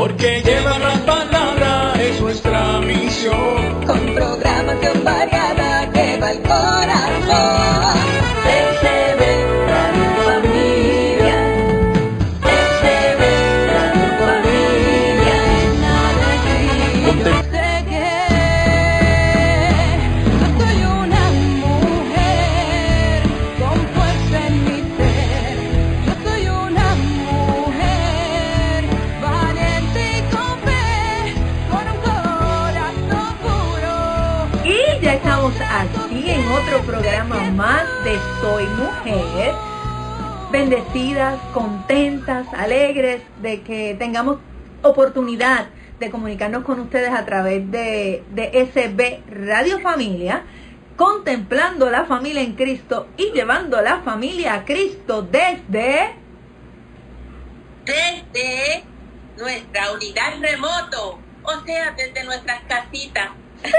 porque lleva Bendecidas, contentas, alegres de que tengamos oportunidad de comunicarnos con ustedes a través de, de SB Radio Familia, contemplando la familia en Cristo y llevando la familia a Cristo desde... desde nuestra unidad remoto, o sea, desde nuestras casitas. Sí,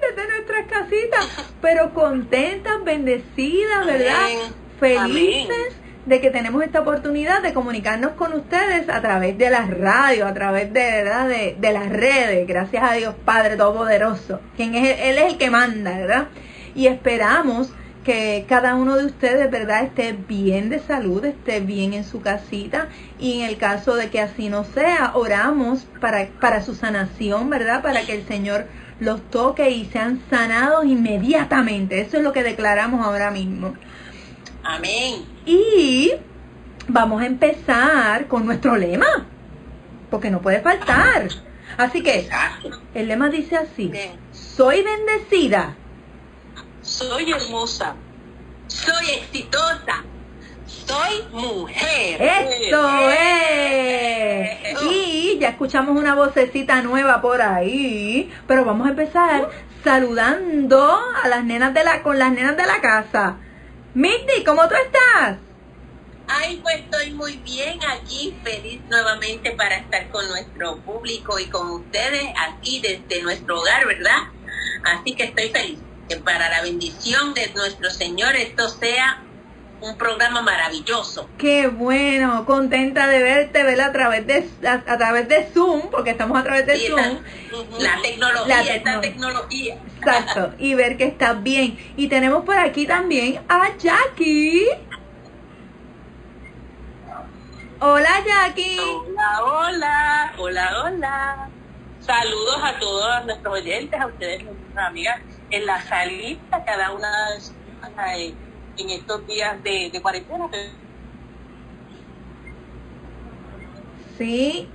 desde nuestras casitas, pero contentas, bendecidas, ¿verdad? Amén. Felices de que tenemos esta oportunidad de comunicarnos con ustedes a través de las radios, a través de, ¿verdad? de, de las redes, gracias a Dios Padre Todopoderoso, quien es, Él es el que manda, ¿verdad? Y esperamos que cada uno de ustedes, ¿verdad?, esté bien de salud, esté bien en su casita y en el caso de que así no sea, oramos para, para su sanación, ¿verdad?, para que el Señor los toque y sean sanados inmediatamente. Eso es lo que declaramos ahora mismo. Amén. Y vamos a empezar con nuestro lema, porque no puede faltar. Así que el lema dice así, Bien. soy bendecida. Soy hermosa. Soy exitosa. Soy mujer. Eso es. Y ya escuchamos una vocecita nueva por ahí, pero vamos a empezar saludando a las nenas de la con las nenas de la casa. Mindy, ¿cómo tú estás? Ay, pues estoy muy bien aquí, feliz nuevamente para estar con nuestro público y con ustedes aquí desde nuestro hogar, ¿verdad? Así que estoy feliz que para la bendición de nuestro Señor esto sea un programa maravilloso. Qué bueno, contenta de verte, ¿verdad? A través de a, a través de Zoom, porque estamos a través de Sí, Zoom. esta- la tecnología, La esta tecnología. Exacto, y ver que estás bien. Y tenemos por aquí también a Jackie. Hola Jackie. Hola, hola, hola, hola. Saludos a todos nuestros oyentes, a ustedes, nuestras amigas, en la salita, cada una de sus eh, en estos días de, de cuarentena. Sí,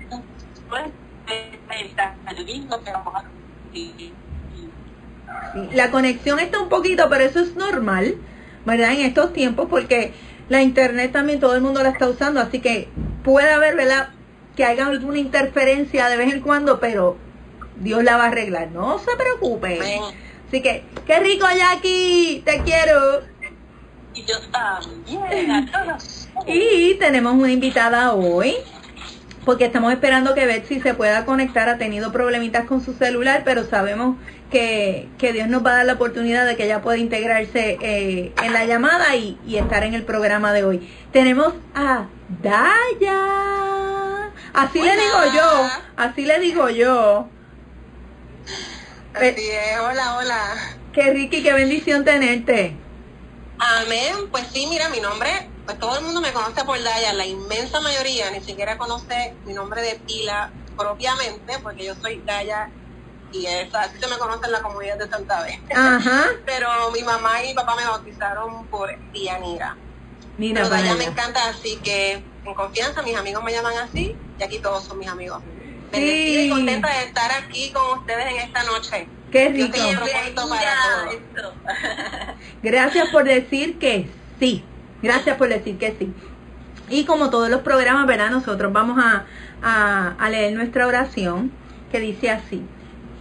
sí, la conexión está un poquito, pero eso es normal, ¿verdad? En estos tiempos, porque la internet también todo el mundo la está usando, así que puede haber, ¿verdad? Que haya alguna interferencia de vez en cuando, pero Dios la va a arreglar, no se preocupe. Así que, qué rico Jackie, te quiero. Y yo también, a todos. Y tenemos una invitada hoy, porque estamos esperando que Betsy se pueda conectar. Ha tenido problemitas con su celular, pero sabemos que, que Dios nos va a dar la oportunidad de que ella pueda integrarse eh, en la llamada y, y estar en el programa de hoy. Tenemos a Daya. Así le digo yo, así le digo yo. Así es, hola, hola. Qué Ricky, qué bendición tenerte. Amén. Pues sí, mira, mi nombre, pues todo el mundo me conoce por Daya, la inmensa mayoría ni siquiera conoce mi nombre de pila propiamente, porque yo soy Daya y esa, así se me conoce en la comunidad de Santa Fe. Ajá. Pero mi mamá y mi papá me bautizaron por Dianira. Mira, Pero Daya me encanta, así que en confianza mis amigos me llaman así y aquí todos son mis amigos. Bendecida y contenta de estar aquí con ustedes en esta noche. Qué Yo rico. tengo para. Gracias por decir que sí. Gracias por decir que sí. Y como todos los programas, ¿verdad? Nosotros vamos a, a- a leer nuestra oración que dice así.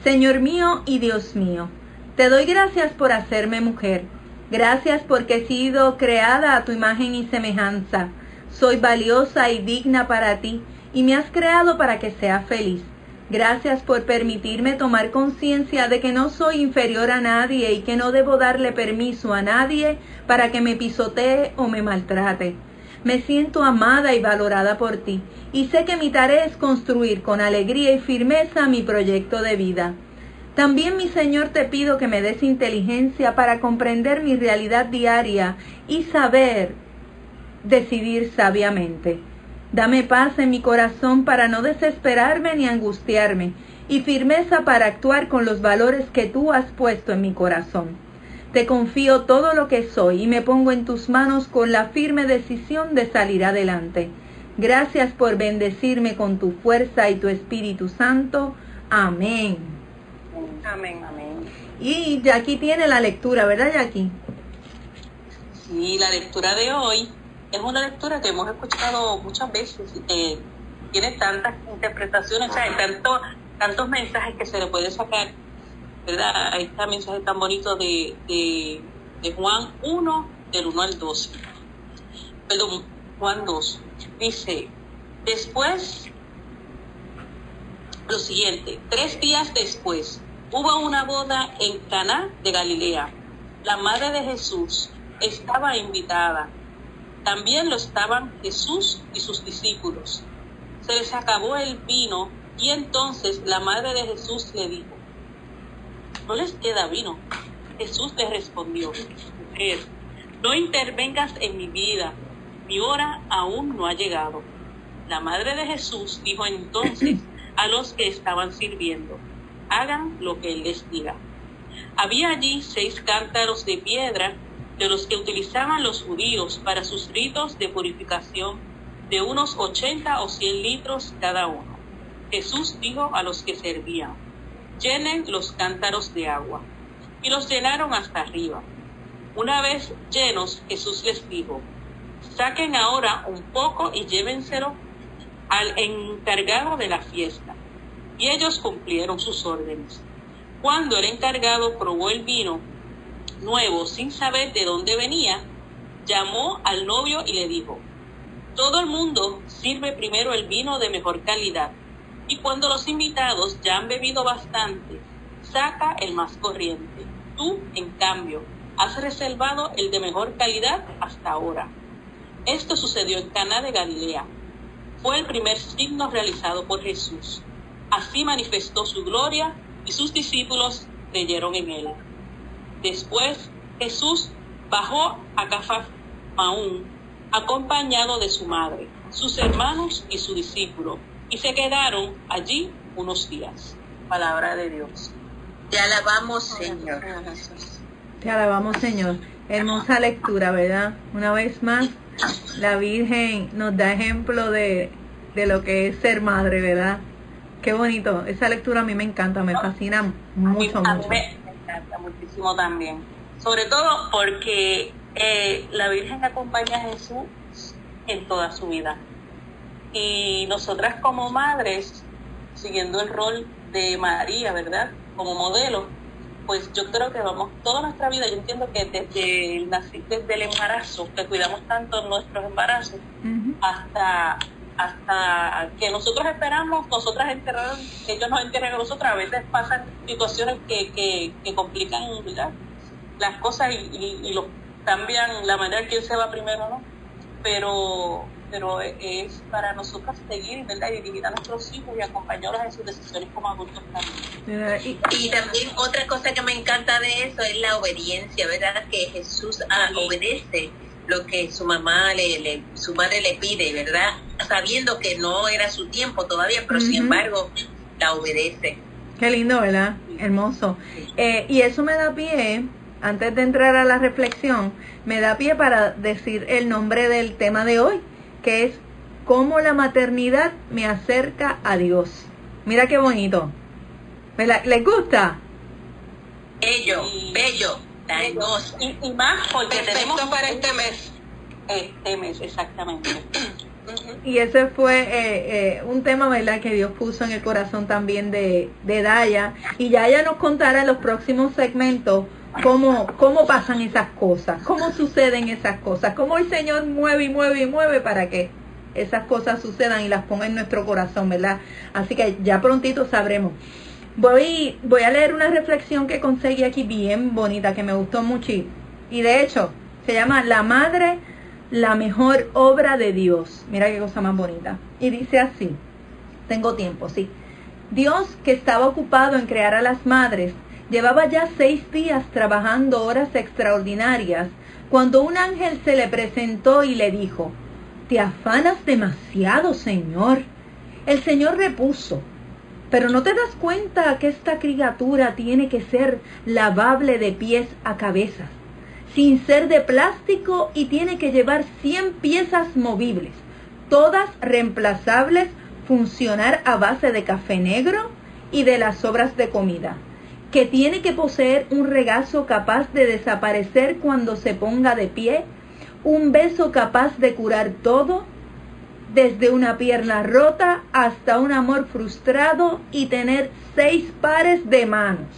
Señor mío y Dios mío, te doy gracias por hacerme mujer. Gracias porque he sido creada a tu imagen y semejanza. Soy valiosa y digna para ti y me has creado para que sea feliz. Gracias por permitirme tomar conciencia de que no soy inferior a nadie y que no debo darle permiso a nadie para que me pisotee o me maltrate. Me siento amada y valorada por ti, y sé que mi tarea es construir con alegría y firmeza mi proyecto de vida. También, mi Señor, te pido que me des inteligencia para comprender mi realidad diaria y saber decidir sabiamente. Dame paz en mi corazón para no desesperarme ni angustiarme, y firmeza para actuar con los valores que tú has puesto en mi corazón. Te confío todo lo que soy y me pongo en tus manos con la firme decisión de salir adelante. Gracias por bendecirme con tu fuerza y tu Espíritu Santo. Amén. Amén, amén. Y Jackie tiene la lectura, ¿verdad Jackie? Sí, la lectura de hoy es una lectura que hemos escuchado muchas veces. eh, tiene tantas interpretaciones, o sea, tanto- tantos mensajes que se le puede sacar, ¿verdad? Ahí está mensaje tan bonito de, de, de Juan 1, del 1 al 12. Perdón, Juan 2. Dice, después, lo siguiente, tres días después, hubo una boda en Caná de Galilea. La madre de Jesús estaba invitada. También lo estaban Jesús y sus discípulos. Se les acabó el vino y entonces la madre de Jesús le dijo, no les queda vino. Jesús le respondió, mujer, no intervengas en mi vida, mi hora aún no ha llegado. La madre de Jesús dijo entonces a los que estaban sirviendo, hagan lo que él les diga. Había allí seis cántaros de piedra de los que utilizaban los judíos para sus ritos de purificación, de unos 80 o 100 litros cada uno. Jesús dijo a los que servían, llenen los cántaros de agua. Y los llenaron hasta arriba. Una vez llenos, Jesús les dijo, saquen ahora un poco y llévenselo al encargado de la fiesta. Y ellos cumplieron sus órdenes. Cuando el encargado probó el vino nuevo sin saber de dónde venía, llamó al novio y le dijo, todo el mundo sirve primero el vino de mejor calidad y cuando los invitados ya han bebido bastante, saca el más corriente. Tú, en cambio, has reservado el de mejor calidad hasta ahora. Esto sucedió en Cana de Galilea. Fue el primer signo realizado por Jesús. Así manifestó su gloria y sus discípulos creyeron en él. Después Jesús bajó a Cafarnaúm acompañado de su madre, sus hermanos y su discípulo, y se quedaron allí unos días. Palabra de Dios. Te alabamos, Señor. Te alabamos, Señor. Hermosa lectura, ¿verdad? Una vez más, la Virgen nos da ejemplo de, de lo que es ser madre, ¿verdad? Qué bonito. Esa lectura a mí me encanta, me fascina mucho, a mí mucho. Encanta muchísimo también. Sobre todo porque eh, la Virgen acompaña a Jesús en toda su vida. Y nosotras como madres, siguiendo el rol de María, ¿verdad? Como modelo, pues yo creo que vamos toda nuestra vida, yo entiendo que desde el, desde el embarazo, que cuidamos tanto nuestros embarazos, hasta hasta que nosotros esperamos, nosotras enterrar, que ellos nos entierren a nosotras, a veces pasan situaciones que, que, que complican ¿verdad? las cosas y, y, y los cambian la manera en quién se va primero, ¿no? Pero pero es para nosotras seguir ¿verdad? y dirigir a nuestros hijos y acompañarlos en sus decisiones como adultos también. Y también otra cosa que me encanta de eso es la obediencia, ¿verdad? Que Jesús ah, obedece lo que su mamá le, le- su madre le pide, ¿verdad? Sabiendo que no era su tiempo todavía, pero sin embargo la obedece. Qué lindo, ¿verdad? Hermoso. Eh, y eso me da pie, antes de entrar a la reflexión, me da pie para decir el nombre del tema de hoy, que es cómo la maternidad me acerca a Dios. Mira qué bonito. ¿Les gusta? Bello, bello, tan hermoso. Y, y más porque Perfecto tenemos para este mes. este mes, exactamente. Y ese fue eh, eh, un tema, ¿verdad?, que Dios puso en el corazón también de, de Daya. Y ya ella nos contará en los próximos segmentos cómo, cómo pasan esas cosas, cómo suceden esas cosas, cómo el Señor mueve y mueve y mueve para que esas cosas sucedan y las ponga en nuestro corazón, ¿verdad? Así que ya prontito sabremos. Voy, voy a leer una reflexión que conseguí aquí bien bonita, que me gustó mucho. Y, de hecho, se llama La Madre la mejor obra de Dios. Mira qué cosa más bonita. Y dice así, tengo tiempo, sí. Dios, que estaba ocupado en crear a las madres, llevaba ya seis días trabajando horas extraordinarias, cuando un ángel se le presentó y le dijo, Te afanas demasiado, Señor. El Señor repuso, pero no te das cuenta que esta criatura tiene que ser lavable de pies a cabeza, sin ser de plástico y tiene que llevar 100 piezas movibles, todas reemplazables, funcionar a base de café negro y de las sobras de comida, que tiene que poseer un regazo capaz de desaparecer cuando se ponga de pie, un beso capaz de curar todo, desde una pierna rota hasta un amor frustrado y tener seis pares de manos.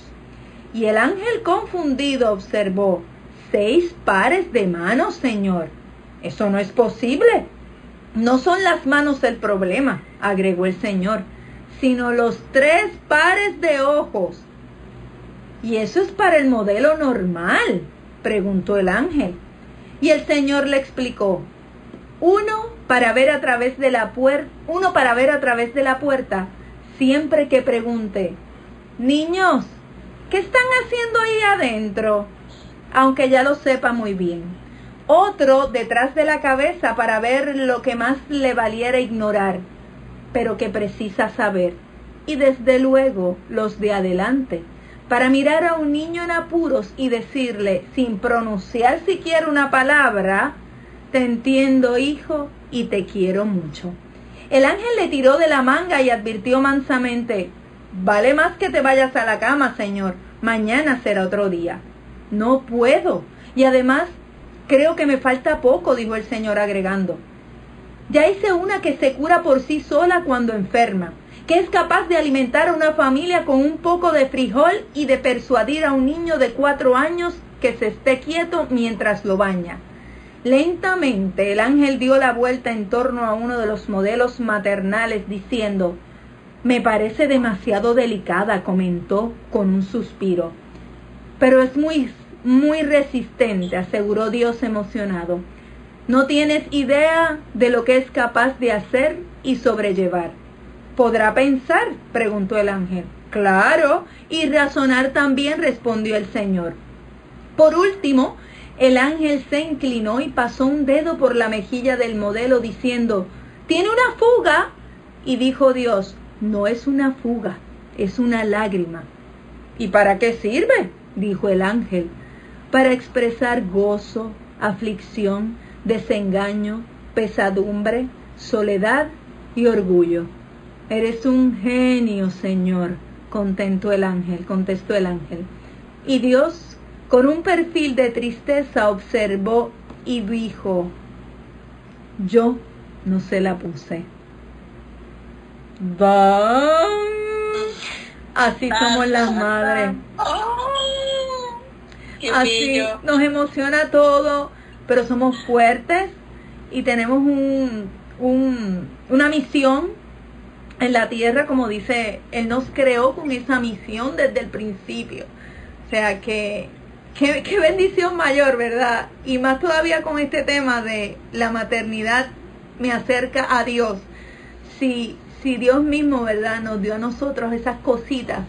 Y el ángel confundido observó, ¿seis pares de manos, Señor? Eso no es posible. No son las manos el problema, agregó el Señor, sino los tres pares de ojos. ¿Y eso es para el modelo normal? preguntó el ángel. Y el Señor le explicó, uno para ver a través de la puerta, uno para ver a través de la puerta, siempre que pregunte, niños, ¿qué están haciendo ahí adentro? Aunque ya lo sepa muy bien. Otro detrás de la cabeza para ver lo que más le valiera ignorar, pero que precisa saber. Y desde luego los de adelante, para mirar a un niño en apuros y decirle, sin pronunciar siquiera una palabra, te entiendo, hijo, y te quiero mucho. El ángel le tiró de la manga y advirtió mansamente, vale más que te vayas a la cama, señor, mañana será otro día. No puedo. Y además, creo que me falta poco, dijo el señor agregando. Ya hice una que se cura por sí sola cuando enferma, que es capaz de alimentar a una familia con un poco de frijol y de persuadir a un niño de cuatro años que se esté quieto mientras lo baña. Lentamente el ángel dio la vuelta en torno a uno de los modelos maternales diciendo, Me parece demasiado delicada, comentó con un suspiro. Pero es muy, muy resistente, aseguró Dios emocionado. No tienes idea de lo que es capaz de hacer y sobrellevar. ¿Podrá pensar? preguntó el ángel. Claro, y razonar también, respondió el Señor. Por último, el ángel se inclinó y pasó un dedo por la mejilla del modelo diciendo, tiene una fuga. Y dijo Dios, no es una fuga, es una lágrima. ¿Y para qué sirve? dijo el ángel, para expresar gozo, aflicción, desengaño, pesadumbre, soledad y orgullo. Eres un genio, Señor, contentó el ángel, contestó el ángel. Y Dios con un perfil de tristeza observó y dijo, yo no se la puse. Así somos las madres. Así nos emociona todo, pero somos fuertes y tenemos un, un, una misión en la tierra, como dice, Él nos creó con esa misión desde el principio. O sea que Qué, bendición mayor, ¿verdad? Y más todavía con este tema de la maternidad me acerca a Dios. Si, si Dios mismo, ¿verdad? Nos dio a nosotros esas cositas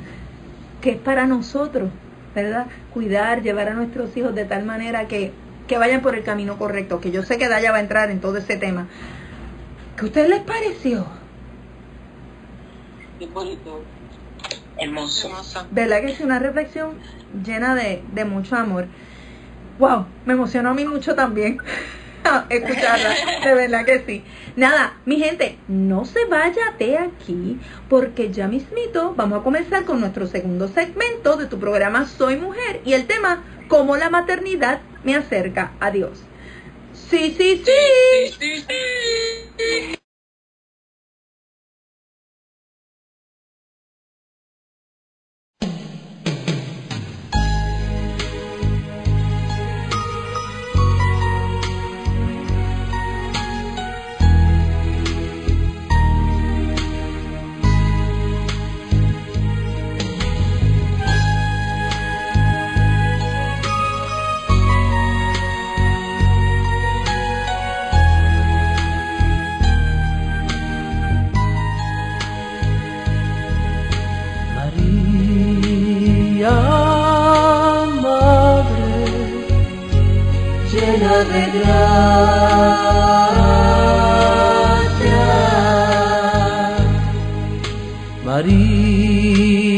que es para nosotros, ¿verdad? Cuidar, llevar a nuestros hijos de tal manera que, que vayan por el camino correcto, que yo sé que Daya va a entrar en todo ese tema. ¿Qué a ustedes les pareció? Qué bonito. Hermoso. ¿Verdad que es una reflexión llena de, de mucho amor? Wow, me emocionó a mí mucho también escucharla, de verdad que sí. Nada, mi gente, no se vaya de aquí porque ya mismito vamos a comenzar con nuestro segundo segmento de tu programa Soy Mujer y el tema cómo la maternidad me acerca a Dios. Sí, sí, sí. sí, sí, sí. De gracia. María,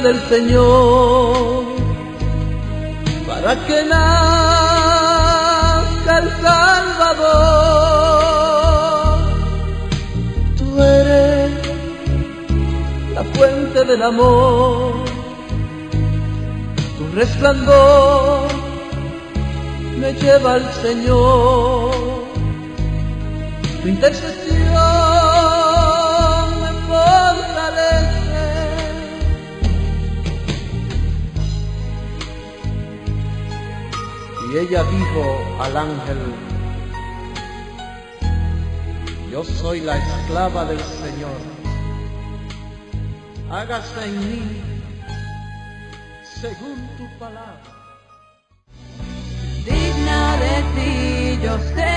del Señor para que nazca el Salvador. Tú eres la fuente del amor, tu resplandor me lleva al Señor, tu ella dijo al ángel, yo soy la esclava del Señor, hágase en mí según tu palabra. digna de ti, yo sé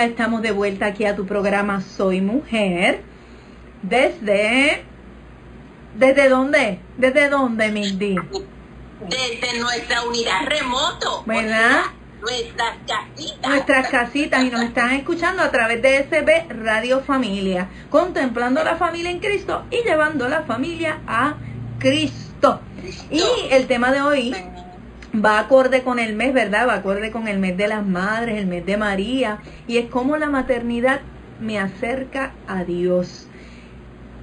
ya estamos de vuelta aquí a tu programa Soy Mujer. Desde... ¿Desde dónde? ¿Desde dónde, Mindy? Desde nuestra unidad remoto. ¿Verdad? Nuestras casitas. Nuestras casitas y nos están escuchando a través de SB Radio Familia, contemplando la familia en Cristo y llevando la familia a Cristo. Y el tema de hoy va acorde con el mes, ¿verdad? Va acorde con el mes de las madres, el mes de María, y es como la maternidad me acerca a Dios.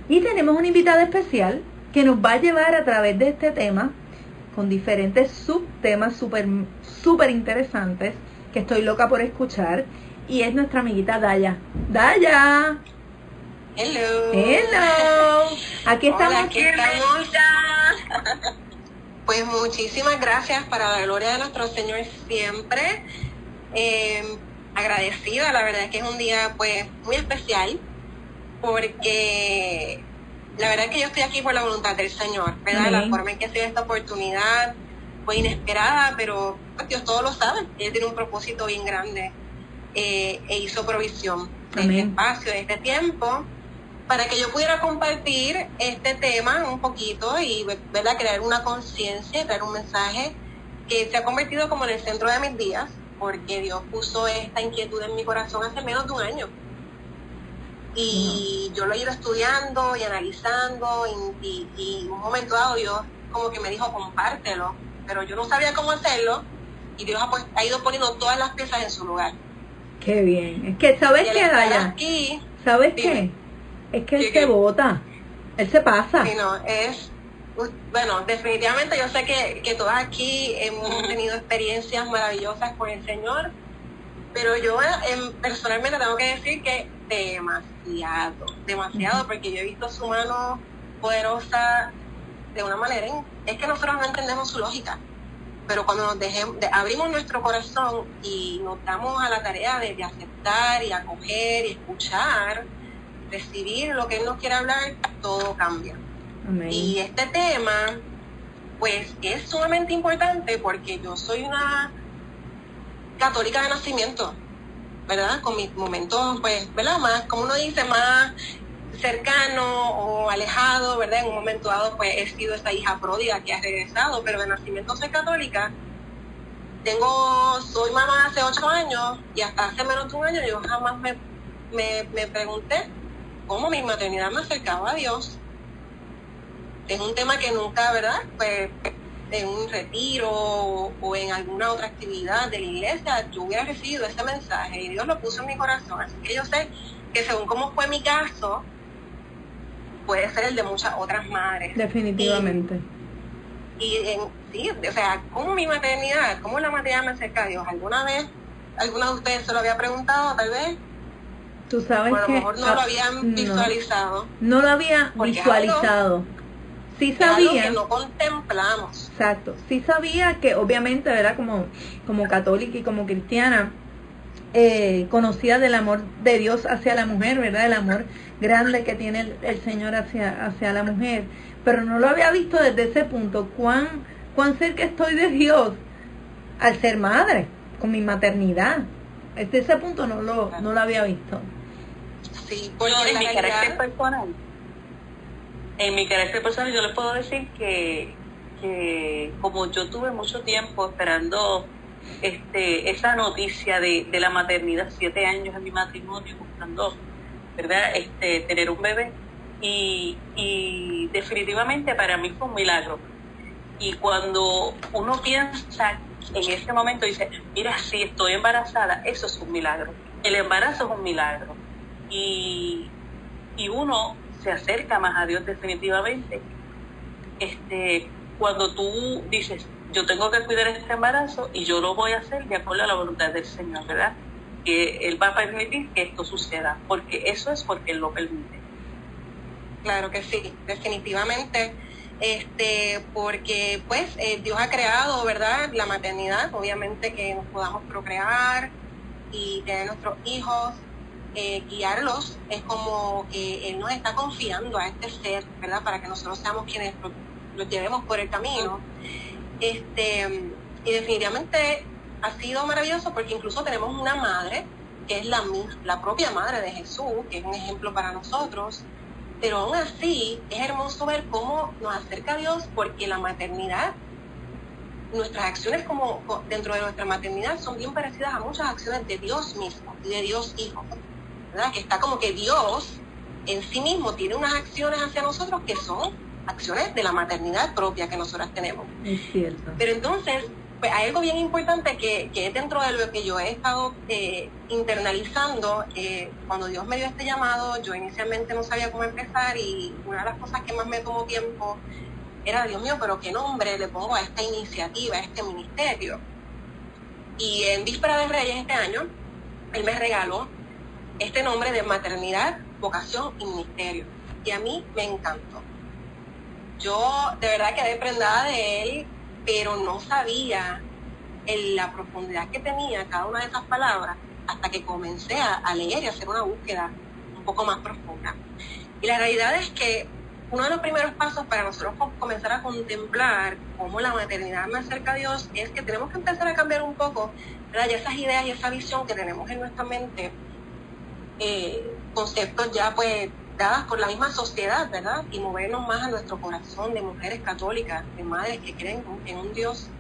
Y tenemos una invitada especial que nos va a llevar a través de este tema con diferentes subtemas súper súper interesantes que estoy loca por escuchar y es nuestra amiguita Daya. Daya, Hello. hello. Aquí estamos. Hola, aquí estamos. Pues muchísimas gracias para la gloria de nuestro Señor siempre. Eh, agradecida, la verdad es que es un día pues muy especial porque la verdad es que yo estoy aquí por la voluntad del Señor, ¿verdad? La Amén. forma en que ha sido esta oportunidad fue inesperada, pero pues, Dios todo lo sabe. Él tiene un propósito bien grande eh, e hizo provisión de este espacio, de este tiempo para que yo pudiera compartir este tema un poquito y ¿verdad? crear una conciencia, crear un mensaje que se ha convertido como en el centro de mis días, porque Dios puso esta inquietud en mi corazón hace menos de un año. Y yo lo he ido estudiando y analizando y, un momento dado Dios como que me dijo compártelo, pero yo no sabía cómo hacerlo y Dios ha, pues- ha ido poniendo todas las piezas en su lugar. Qué bien. Es que, ¿sabes qué, Daya? aquí, ¿Sabes qué? Es que él ¿Qué, se bota. Él se pasa. Sí, no, es, bueno, definitivamente yo sé que, que todas aquí hemos tenido experiencias maravillosas con el Señor, pero yo em, personalmente tengo que decir que demasiado, demasiado, porque yo he visto su mano poderosa de una manera, en- es que nosotros no entendemos su lógica, pero cuando nos dejemos, de- abrimos nuestro corazón y nos damos a la tarea de, de aceptar y acoger y escuchar, recibir lo que Él nos quiere hablar, todo cambia. Amén. Y este tema, pues es sumamente importante porque yo soy una católica de nacimiento, ¿verdad? Con mis momentos, pues, ¿verdad? Más, como uno dice, más cercano o alejado, ¿verdad? En un momento dado, pues he sido esa hija pródiga que ha regresado, pero de nacimiento soy católica. tengo, soy mamá hace ocho años y hasta hace menos de un año yo jamás me, me, me pregunté cómo mi maternidad me acercaba a Dios. Es un tema que nunca, ¿verdad? Pues en un retiro o en alguna otra actividad de la iglesia, yo hubiera recibido ese mensaje y Dios lo puso en mi corazón. Así que yo sé que según cómo fue mi caso, puede ser el de muchas otras madres. Definitivamente. Y, y en, sí, o sea, ¿cómo mi maternidad, cómo la maternidad me acerca a Dios? ¿Alguna vez, alguna de ustedes se lo había preguntado, tal vez? Tú sabes O a lo que mejor no lo habían visualizado. No lo había visualizado. Sí algo sabía. que no contemplamos. Exacto. Sí sabía que obviamente era como, como católica y como cristiana, eh, conocía del amor de Dios hacia la mujer, ¿verdad? El amor grande que tiene el, el Señor hacia, hacia la mujer. Pero no lo había visto desde ese punto. ¿Cuán, cuán cerca estoy de Dios al ser madre, con mi maternidad? Desde ese punto no lo, no lo había visto. Sí, porque Yo, en mi carácter personal, en mi carácter personal, yo les puedo decir que, que como yo tuve mucho tiempo esperando este esa noticia de, de la maternidad, siete años en mi matrimonio, buscando, ¿verdad? Este, tener un bebé, y, y definitivamente para mí fue un milagro. Y cuando uno piensa en ese momento, dice, mira, si estoy embarazada, eso es un milagro. El embarazo es un milagro. Y, y uno se acerca más a Dios definitivamente. Este, cuando tú dices, yo tengo que cuidar este embarazo y yo lo voy a hacer de acuerdo a la voluntad del Señor, ¿verdad? Que Él va a permitir que esto suceda, porque eso es porque Él lo permite. Claro que sí, definitivamente. Este, porque pues eh, Dios ha creado, ¿verdad? La maternidad, obviamente que nos podamos procrear y tener nuestros hijos, eh, guiarlos, es como que Él nos está confiando a este ser, ¿verdad? Para que nosotros seamos quienes lo- los llevemos por el camino. Este, y definitivamente ha sido maravilloso porque incluso tenemos una madre, que es la, la propia madre de Jesús, que es un ejemplo para nosotros, pero aún así es hermoso ver cómo nos acerca a Dios porque la maternidad, nuestras acciones como co- dentro de nuestra maternidad son bien parecidas a muchas acciones de Dios mismo y de Dios Hijo, ¿verdad? Que está como que Dios en sí mismo tiene unas acciones hacia nosotros que son acciones de la maternidad propia que nosotras tenemos. Es cierto. Pero entonces, pues hay algo bien importante que, que dentro de lo que yo he estado eh, internalizando. eh, cuando Dios me dio este llamado, yo inicialmente no sabía cómo empezar y una de las cosas que más me tomó tiempo era, Dios mío, pero qué nombre le pongo a esta iniciativa, a este ministerio. Y en Víspera de Reyes este año, Él me regaló este nombre de maternidad, vocación y ministerio. Y a mí me encantó. Yo de verdad quedé prendada de él, pero no sabía en la profundidad que tenía cada una de esas palabras hasta que comencé a, leer y a hacer una búsqueda un poco más profunda. Y la realidad es que uno de los primeros pasos para nosotros co- comenzar a contemplar cómo la maternidad me acerca a Dios es que tenemos que empezar a cambiar un poco ¿verdad? Esas ideas y esa visión que tenemos en nuestra mente, eh, conceptos ya pues dadas por la misma sociedad, ¿verdad? Y movernos más a nuestro corazón de mujeres católicas, de madres que creen en un Dios.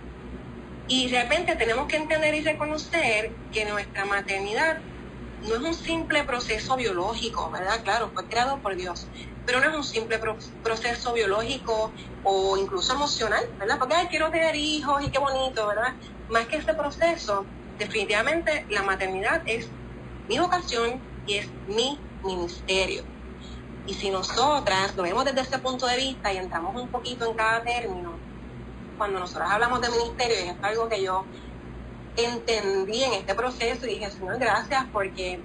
Y realmente tenemos que entender y reconocer que nuestra maternidad no es un simple proceso biológico, ¿verdad? Claro, fue creado por Dios, pero no es un simple pro- proceso biológico o incluso emocional, ¿verdad? Porque ay, quiero tener hijos y qué bonito, ¿verdad? Más que ese proceso, definitivamente la maternidad es mi vocación y es mi ministerio. Y si nosotras lo vemos desde ese punto de vista y entramos un poquito en cada término, cuando nosotros hablamos de ministerio, y es algo que yo entendí en este proceso y dije, Señor, gracias porque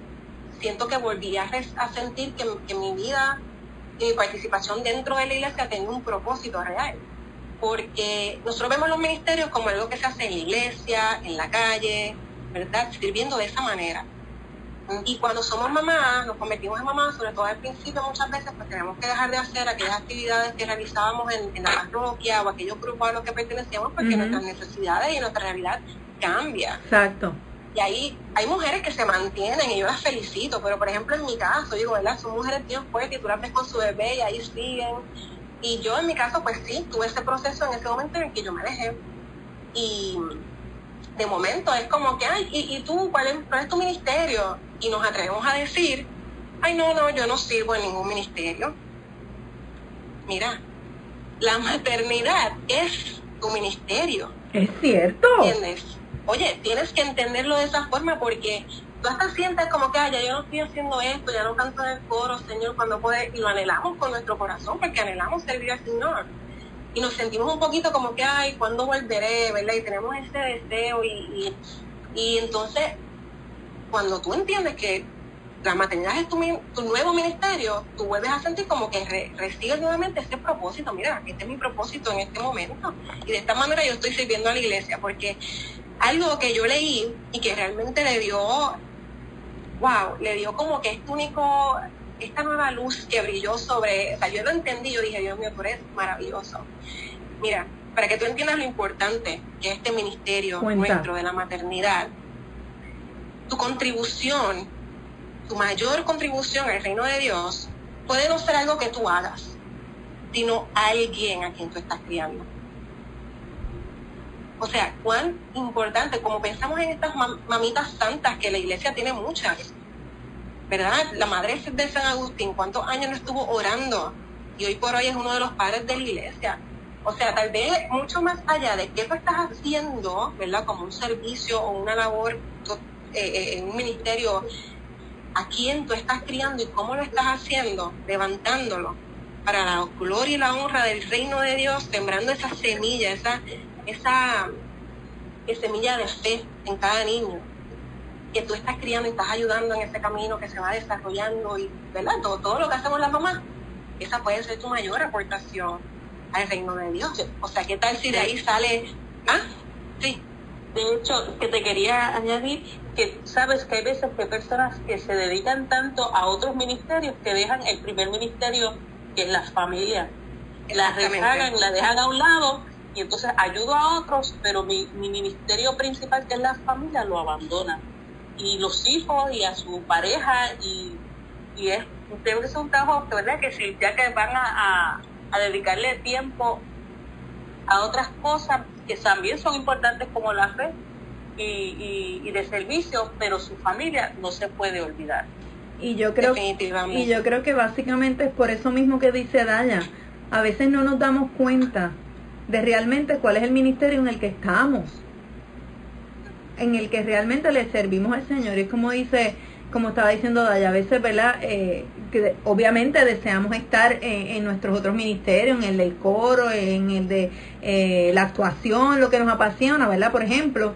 siento que volví a, a sentir que, que mi vida y mi participación dentro de la iglesia tenía un propósito real. Porque nosotros vemos los ministerios como algo que se hace en la iglesia, en la calle, ¿verdad? Sirviendo de esa manera. Y cuando somos mamás, nos convertimos en mamás, sobre todo al principio muchas veces, pues tenemos que dejar de hacer aquellas actividades que realizábamos en, en la parroquia o aquellos grupos a los que pertenecíamos porque nuestras necesidades y nuestra realidad cambia. Exacto. Y ahí hay mujeres que se mantienen y yo las felicito, pero por ejemplo en mi caso, digo, ¿verdad? Son mujeres bien fuertes y tú las ves con su bebé y ahí siguen. Y yo en mi caso, pues sí, tuve ese proceso en ese momento en el que yo me alejé. Y, de momento es como que, ay, ¿y, y tú cuál es, cuál es tu ministerio? Y nos atrevemos a decir, ay, no, no, yo no sirvo en ningún ministerio. Mira, la maternidad es tu ministerio. Es cierto. ¿Entiendes? Oye, tienes que entenderlo de esa forma porque tú hasta sientes como que, ay, ya yo no estoy haciendo esto, ya no canto en el coro, Señor, cuando puede, y lo anhelamos con nuestro corazón porque anhelamos servir al Señor. Y nos sentimos un poquito como que, ay, ¿cuándo volveré? ¿Verdad? Y tenemos ese deseo y, y, y entonces, cuando tú entiendes que la maternidad es tu, tu nuevo ministerio, tú vuelves a sentir como que re- recibes nuevamente ese propósito. Mira, este es mi propósito en este momento. Y de esta manera yo estoy sirviendo a la iglesia, porque algo que yo leí y que realmente le dio, wow, le dio como que este único, esta nueva luz que brilló sobre, o sea, yo lo entendí, yo dije, Dios mío, tú eres maravilloso. Mira, para que tú entiendas lo importante que es este ministerio Cuenta. nuestro de la maternidad, tu contribución, tu mayor contribución al reino de Dios puede no ser algo que tú hagas, sino alguien a quien tú estás criando. O sea, cuán importante, como pensamos en estas mam- mamitas santas, que la iglesia tiene muchas, ¿verdad? La madre de San Agustín, ¿cuántos años no estuvo orando? Y hoy por hoy es uno de los padres de la iglesia. O sea, tal vez mucho más allá de qué tú estás haciendo, ¿verdad? Como un servicio o una labor eh, eh, en un ministerio, a quién tú estás criando y cómo lo estás haciendo, levantándolo para la gloria y la honra del reino de Dios, sembrando esa semilla, esa, esa, esa semilla de fe en cada niño que tú estás criando y estás ayudando en ese camino que se va desarrollando y, ¿verdad? Todo, todo lo que hacemos las mamás, esa puede ser tu mayor aportación al reino de Dios. O sea, ¿qué tal si de ahí sale, ah, sí, De hecho, que te quería añadir que sabes que hay veces que hay personas que se dedican tanto a otros ministerios que dejan el primer ministerio, que es la familia. La Exactamente. rezagan, la dejan a un lado y entonces ayudo a otros, pero mi, mi ministerio principal, que es la familia, lo abandonan. Y los hijos y a su pareja y, y es, es un trabajo que, ¿verdad? que si ya que van a, a, a dedicarle tiempo a otras cosas que también son importantes como la fe y, y, y de servicio, pero su familia no se puede olvidar. Y yo creo y yo creo que básicamente es por eso mismo que dice Daya. A veces no nos damos cuenta de realmente cuál es el ministerio en el que estamos. En el que realmente le servimos al Señor. Y es como dice, como estaba diciendo Daya, a veces, ¿verdad? Eh, que obviamente deseamos estar en, en nuestros otros ministerios, en el del coro, en el de eh, la actuación, lo que nos apasiona, ¿verdad? Por ejemplo.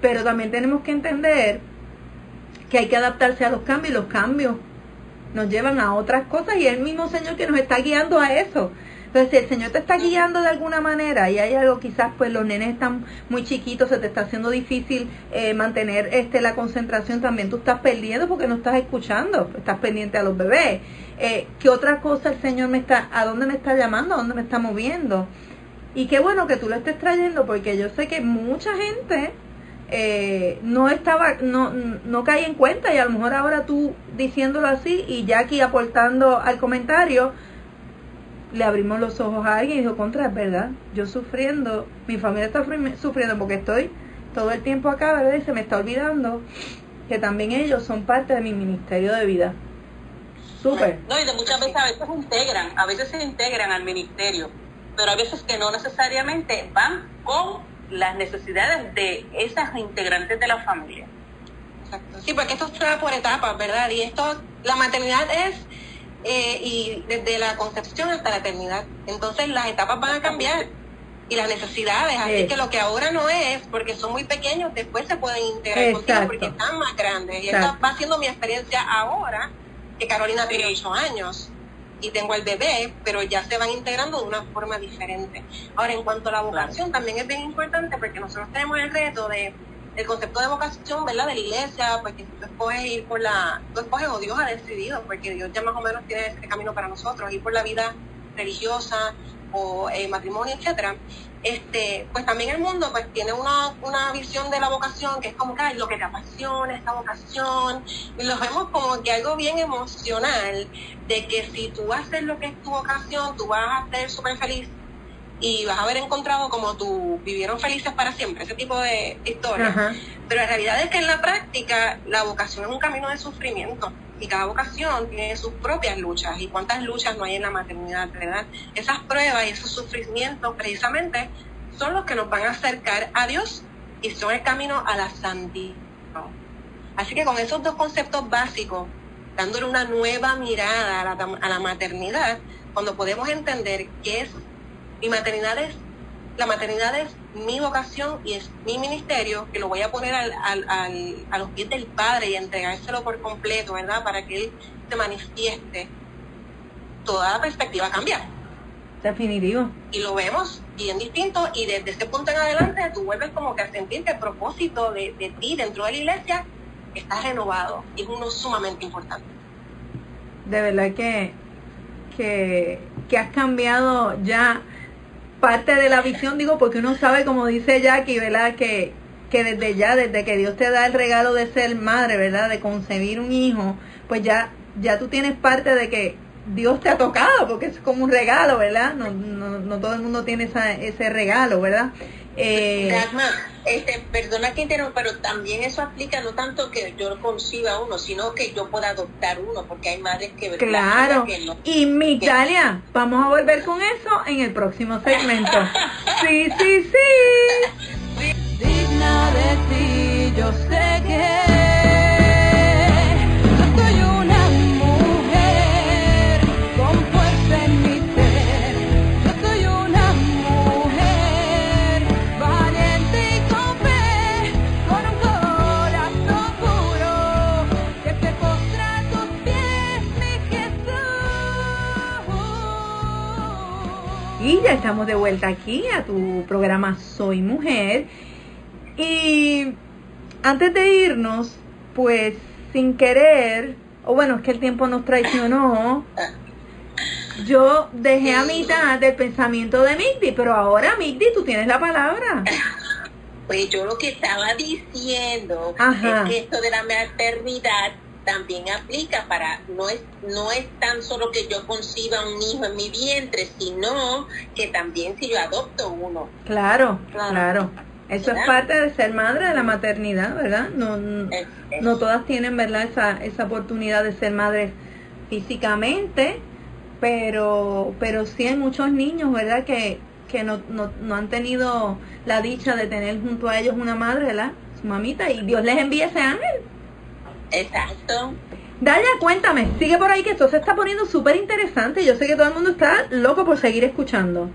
Pero también tenemos que entender que hay que adaptarse a los cambios y los cambios nos llevan a otras cosas y es el mismo Señor que nos está guiando a eso. Entonces, si el Señor te está guiando de alguna manera y hay algo, quizás pues los nenes están muy chiquitos, se te está haciendo difícil eh, mantener este la concentración, también tú estás perdiendo porque no estás escuchando, estás pendiente a los bebés. Eh, ¿Qué otra cosa el Señor me está, a dónde me está llamando, a dónde me está moviendo? Y qué bueno que tú lo estés trayendo porque yo sé que mucha gente eh, no estaba, no, no caí en cuenta y a lo mejor ahora tú diciéndolo así y Jackie aportando al comentario, le abrimos los ojos a alguien y dijo, contra, es verdad, yo sufriendo, mi familia está fri- sufriendo porque estoy todo el tiempo acá, ¿verdad? Y se me está olvidando que también ellos son parte de mi ministerio de vida. Súper. No, y de muchas veces a veces integran, a veces se integran al ministerio, pero a veces que no necesariamente van con las necesidades de esas integrantes de la familia. Exacto. Sí, porque esto está por etapas, ¿verdad? Y esto, la maternidad es, eh, y desde la concepción hasta la eternidad. Entonces las etapas van a cambiar y las necesidades, así Sí. que lo que ahora no es, porque son muy pequeños, después se pueden integrar contigo Exacto. porque están más grandes. Y Exacto. esta va siendo mi experiencia ahora, que Carolina tiene ocho años y tengo el bebé, pero ya se van integrando de una forma diferente. Ahora, en cuanto a la vocación, también es bien importante porque nosotros tenemos el reto de el concepto de vocación, ¿verdad? De la iglesia, porque si tú escoges ir por la, tú escoges o Dios ha decidido, porque Dios ya más o menos tiene ese camino para nosotros, ir por la vida religiosa o eh, matrimonio, etcétera. Este, pues también el mundo pues tiene una, una visión de la vocación que es como que "Ay, lo que te apasiona, esta vocación, y lo vemos como que algo bien emocional, de que si tú haces lo que es tu vocación, tú vas a ser súper feliz y vas a haber encontrado como tú vivieron felices para siempre, ese tipo de historias. Ajá. Pero la realidad es que en la práctica la vocación es un camino de sufrimiento y cada vocación tiene sus propias luchas y cuántas luchas no hay en la maternidad, ¿verdad? Esas pruebas y esos sufrimientos precisamente son los que nos van a acercar a Dios y son el camino a la santidad. Así que con esos dos conceptos básicos, dándole una nueva mirada a la, a la maternidad, cuando podemos entender que es mi maternidad es la maternidad es mi vocación y es mi ministerio, que lo voy a poner al, al, al, a los pies del Padre y entregárselo por completo, ¿verdad? Para que Él se manifieste. Toda la perspectiva cambia. Definitivo. Y lo vemos bien distinto y desde ese punto en adelante tú vuelves como que a sentir que el propósito de, de ti dentro de la iglesia está renovado y es uno sumamente importante. De verdad que, que, que has cambiado ya parte de la visión, digo, porque uno sabe, como dice Jackie, ¿verdad? Que, que desde ya, desde que Dios te da el regalo de ser madre, ¿verdad? De concebir un hijo, pues ya, ya tú tienes parte de que Dios te ha tocado, porque es como un regalo, ¿verdad? No, no, no todo el mundo tiene esa, ese regalo, ¿verdad? Eh, Dagmar, este, perdona que interrumpa, pero también eso aplica no tanto que yo conciba uno, sino que yo pueda adoptar uno, porque hay madres que... Claro. que no. Y Migdalia, vamos a volver con eso en el próximo segmento. Sí, sí, sí. digna de ti, yo sé que Y ya estamos de vuelta aquí a tu programa Soy Mujer. Y antes de irnos, pues sin querer, o bueno, es que el tiempo nos traicionó, yo dejé a mitad del pensamiento de Migdi, pero ahora Migdi, tú tienes la palabra. Pues yo lo que estaba diciendo Ajá. es que esto de la maternidad también aplica para, no es, no es tan solo que yo conciba un hijo en mi vientre, sino que también si yo adopto uno. Claro, Claro. claro. Eso es parte de ser madre de la maternidad, ¿verdad? No, no, Es- es- no todas tienen, ¿verdad? Esa, esa oportunidad de ser madres físicamente, pero, pero sí hay muchos niños, ¿verdad? Que, que no, no, no han tenido la dicha de tener junto a ellos una madre, ¿verdad? Su mamita, y Dios les envíe ese ángel. Exacto. Dalia, cuéntame, sigue por ahí que esto se está poniendo súper interesante. Yo sé que todo el mundo está loco por seguir escuchando.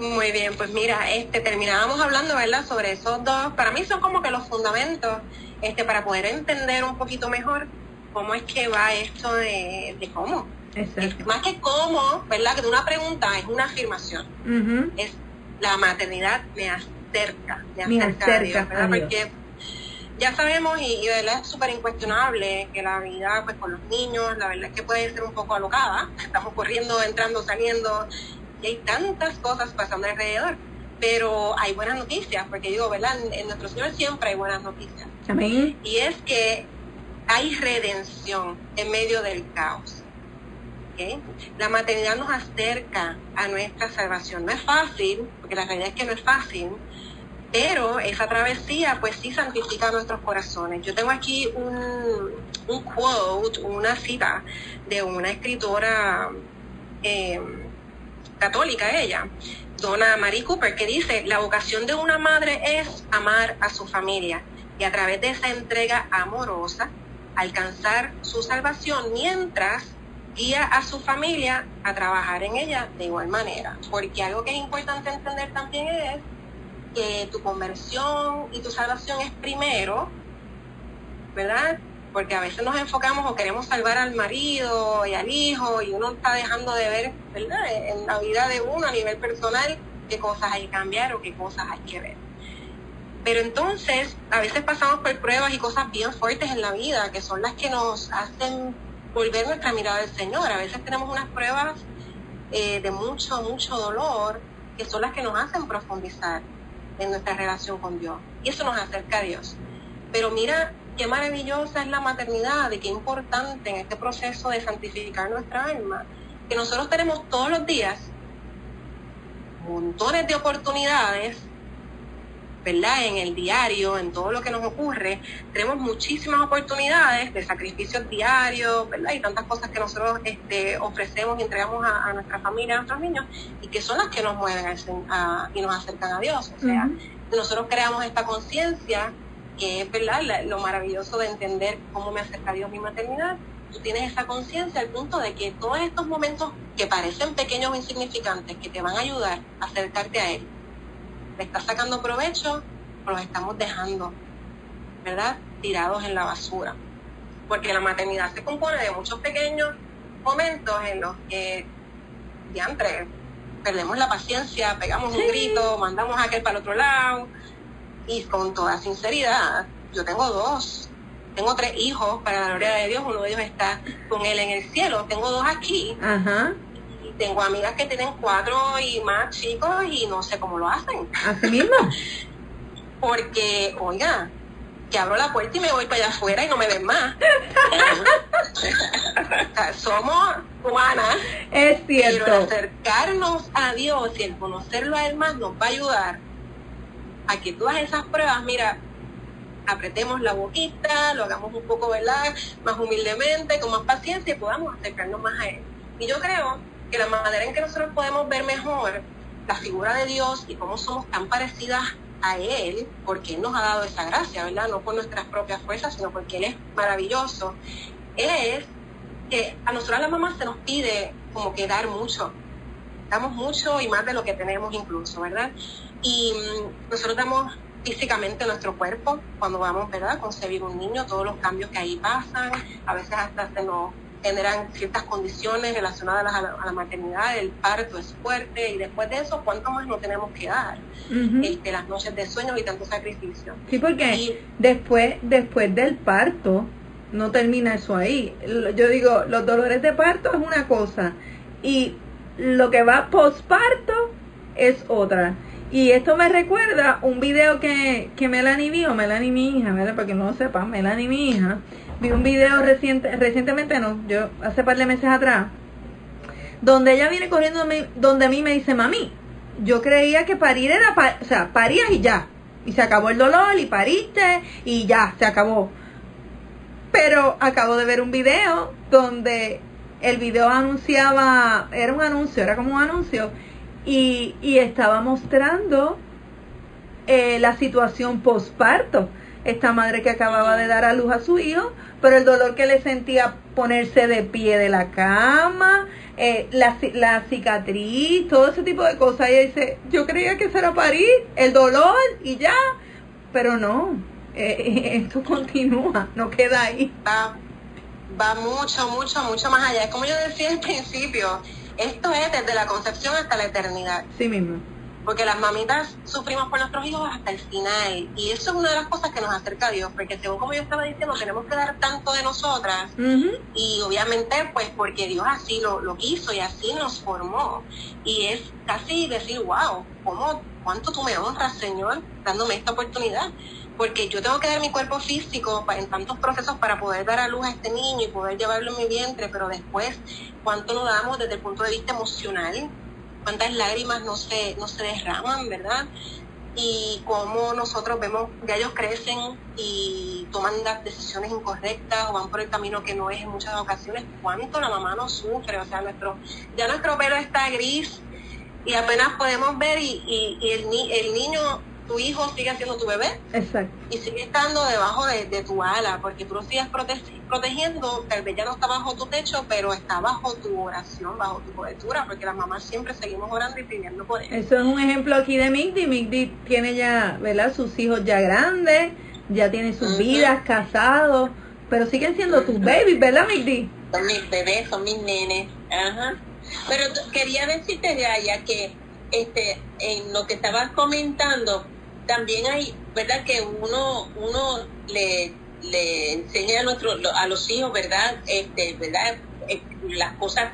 Muy bien, pues mira, este terminábamos hablando, ¿verdad? Sobre esos dos, para mí son como que los fundamentos, este, para poder entender un poquito mejor cómo es que va esto de, de cómo. Exacto. Más que cómo, ¿verdad? Que de una pregunta es una afirmación. Ujú. Es la maternidad me acerca, me Me acerca, acerca a Dios, ¿verdad? a Dios. Porque ya sabemos y, y de verdad es súper incuestionable que la vida pues con los niños, la verdad es que puede ser un poco alocada. Estamos corriendo, entrando, saliendo y hay tantas cosas pasando alrededor. Pero hay buenas noticias, porque digo, ¿verdad? En, en nuestro Señor siempre hay buenas noticias. Amén. Y es que hay redención en medio del caos. La maternidad nos acerca a nuestra salvación. No es fácil, porque la realidad es que no es fácil, pero esa travesía pues sí santifica nuestros corazones. Yo tengo aquí un, un quote, una cita de una escritora eh, católica, ella, Donna Marie Cooper, que dice, la vocación de una madre es amar a su familia y a través de esa entrega amorosa alcanzar su salvación mientras guía a su familia a trabajar en ella de igual manera. Porque algo que es importante entender también es que tu conversión y tu salvación es primero, ¿verdad? Porque a veces nos enfocamos o queremos salvar al marido y al hijo y uno está dejando de ver, ¿verdad? En la vida de uno a nivel personal qué cosas hay que cambiar o qué cosas hay que ver. Pero entonces, a veces pasamos por pruebas y cosas bien fuertes en la vida, que son las que nos hacen volver nuestra mirada al Señor. A veces tenemos unas pruebas eh, de mucho, mucho dolor, que son las que nos hacen profundizar en nuestra relación con Dios. Y eso nos acerca a Dios. Pero mira qué maravillosa es la maternidad y qué importante en este proceso de santificar nuestra alma, que nosotros tenemos todos los días montones de oportunidades, ¿verdad? En el diario, en todo lo que nos ocurre, tenemos muchísimas oportunidades de sacrificios diarios, ¿verdad? Y tantas cosas que nosotros este, ofrecemos y entregamos a, a nuestra familia, a nuestros niños, y que son las que nos mueven a- a- y nos acercan a Dios. O sea, nosotros creamos esta conciencia que es, ¿verdad? La- lo maravilloso de entender cómo me acerca a Dios mi maternidad. Tú tienes esa conciencia al punto de que todos estos momentos que parecen pequeños o insignificantes, que te van a ayudar a acercarte a Él, le estás sacando provecho o los estamos dejando, ¿verdad? Tirados en la basura. Porque la maternidad se compone de muchos pequeños momentos en los que, diantre, perdemos la paciencia, pegamos un grito, mandamos a aquel para el otro lado. Y con toda sinceridad, yo tengo dos. Tengo tres hijos, para la gloria de Dios, uno de ellos está con él en el cielo. Tengo dos aquí, Ajá, tengo amigas que tienen cuatro y más chicos y no sé cómo lo hacen. así mismo. Porque, oiga, que abro la puerta y me voy para allá afuera y no me ven más. O sea, somos humanas, Es pero el cierto. acercarnos a Dios y el conocerlo a Él más nos va a ayudar a que todas esas pruebas, mira, apretemos la boquita, lo hagamos un poco, ¿verdad? Más humildemente, con más paciencia y podamos acercarnos más a Él. Y yo creo que la manera en que nosotros podemos ver mejor la figura de Dios y cómo somos tan parecidas a Él, porque Él nos ha dado esa gracia, ¿verdad? No por nuestras propias fuerzas, sino porque Él es maravilloso, es que a nosotras las mamás se nos pide como que dar mucho. Damos mucho y más de lo que tenemos incluso, ¿verdad? Y mm, nosotros damos físicamente nuestro cuerpo cuando vamos, ¿verdad? Concebir un niño, todos los cambios que ahí pasan, a veces hasta se nos generan ciertas condiciones relacionadas a la, a la maternidad, el parto es fuerte y después de eso, ¿cuánto más no tenemos que dar? Ujú. Este, las noches de sueño y tanto sacrificio. Sí, porque Y- después, después del parto, no termina eso ahí. Yo digo, los dolores de parto es una cosa y lo que va posparto es otra. Y esto me recuerda un video que, que Melanie vio, Melanie mi hija, ¿verdad? Para que no lo sepan, Melanie mi hija, vi un video reciente, recientemente, no, yo hace par de meses atrás, donde ella viene corriendo a mí- donde a mí me dice, mami, yo creía que parir era, pa- o sea, parías y ya, y se acabó el dolor y pariste y ya, se acabó. Pero acabo de ver un video donde el video anunciaba, era un anuncio, era como un anuncio, y, y estaba mostrando eh, la situación posparto. Esta madre que acababa de dar a luz a su hijo, pero el dolor que le sentía ponerse de pie de la cama, eh, la, la cicatriz, todo ese tipo de cosas. Y ella dice, yo creía que eso era parir, el dolor y ya, pero no, eh, esto continúa, no queda ahí. va, va mucho, mucho, mucho más allá. Es como yo decía al principio, esto es desde la concepción hasta la eternidad. Sí mismo. Porque las mamitas sufrimos por nuestros hijos hasta el final. Y eso es una de las cosas que nos acerca a Dios. Porque según como yo estaba diciendo, tenemos que dar tanto de nosotras. Y obviamente, pues porque Dios así lo, lo quiso y así nos formó. Y es casi decir, wow, ¿cómo, ¿cuánto tú me honras, Señor, dándome esta oportunidad? Porque yo tengo que dar mi cuerpo físico en tantos procesos para poder dar a luz a este niño y poder llevarlo en mi vientre, pero después, ¿cuánto nos damos desde el punto de vista emocional? ¿Cuántas lágrimas no se, no se derraman, verdad? y cómo nosotros vemos que ellos crecen y toman las decisiones incorrectas o van por el camino que no es en muchas ocasiones, cuánto la mamá nos sufre, o sea, nuestro, ya nuestro pelo está gris y apenas podemos ver y, y, y el, ni, el niño, tu hijo sigue siendo tu bebé Exacto. y sigue estando debajo de, de tu ala, porque tú lo sigues prote- protegiendo, tal vez ya no está bajo tu techo, pero está bajo tu oración, bajo tu cobertura, porque las mamás siempre seguimos orando y pidiendo por él. Eso es un ejemplo aquí de Migdi. Migdi tiene ya, ¿verdad? Sus hijos ya grandes, ya tiene sus vidas, casados, pero siguen siendo tus babies, ¿verdad, Migdi? Son mis bebés, son mis nenes. Ajá. Pero quería decirte, Yaya, que este, en lo que estabas comentando, también hay, ¿verdad? Que uno, uno le, le enseña a, nuestro, a los hijos, ¿verdad? Este, ¿verdad? Eh, Las cosas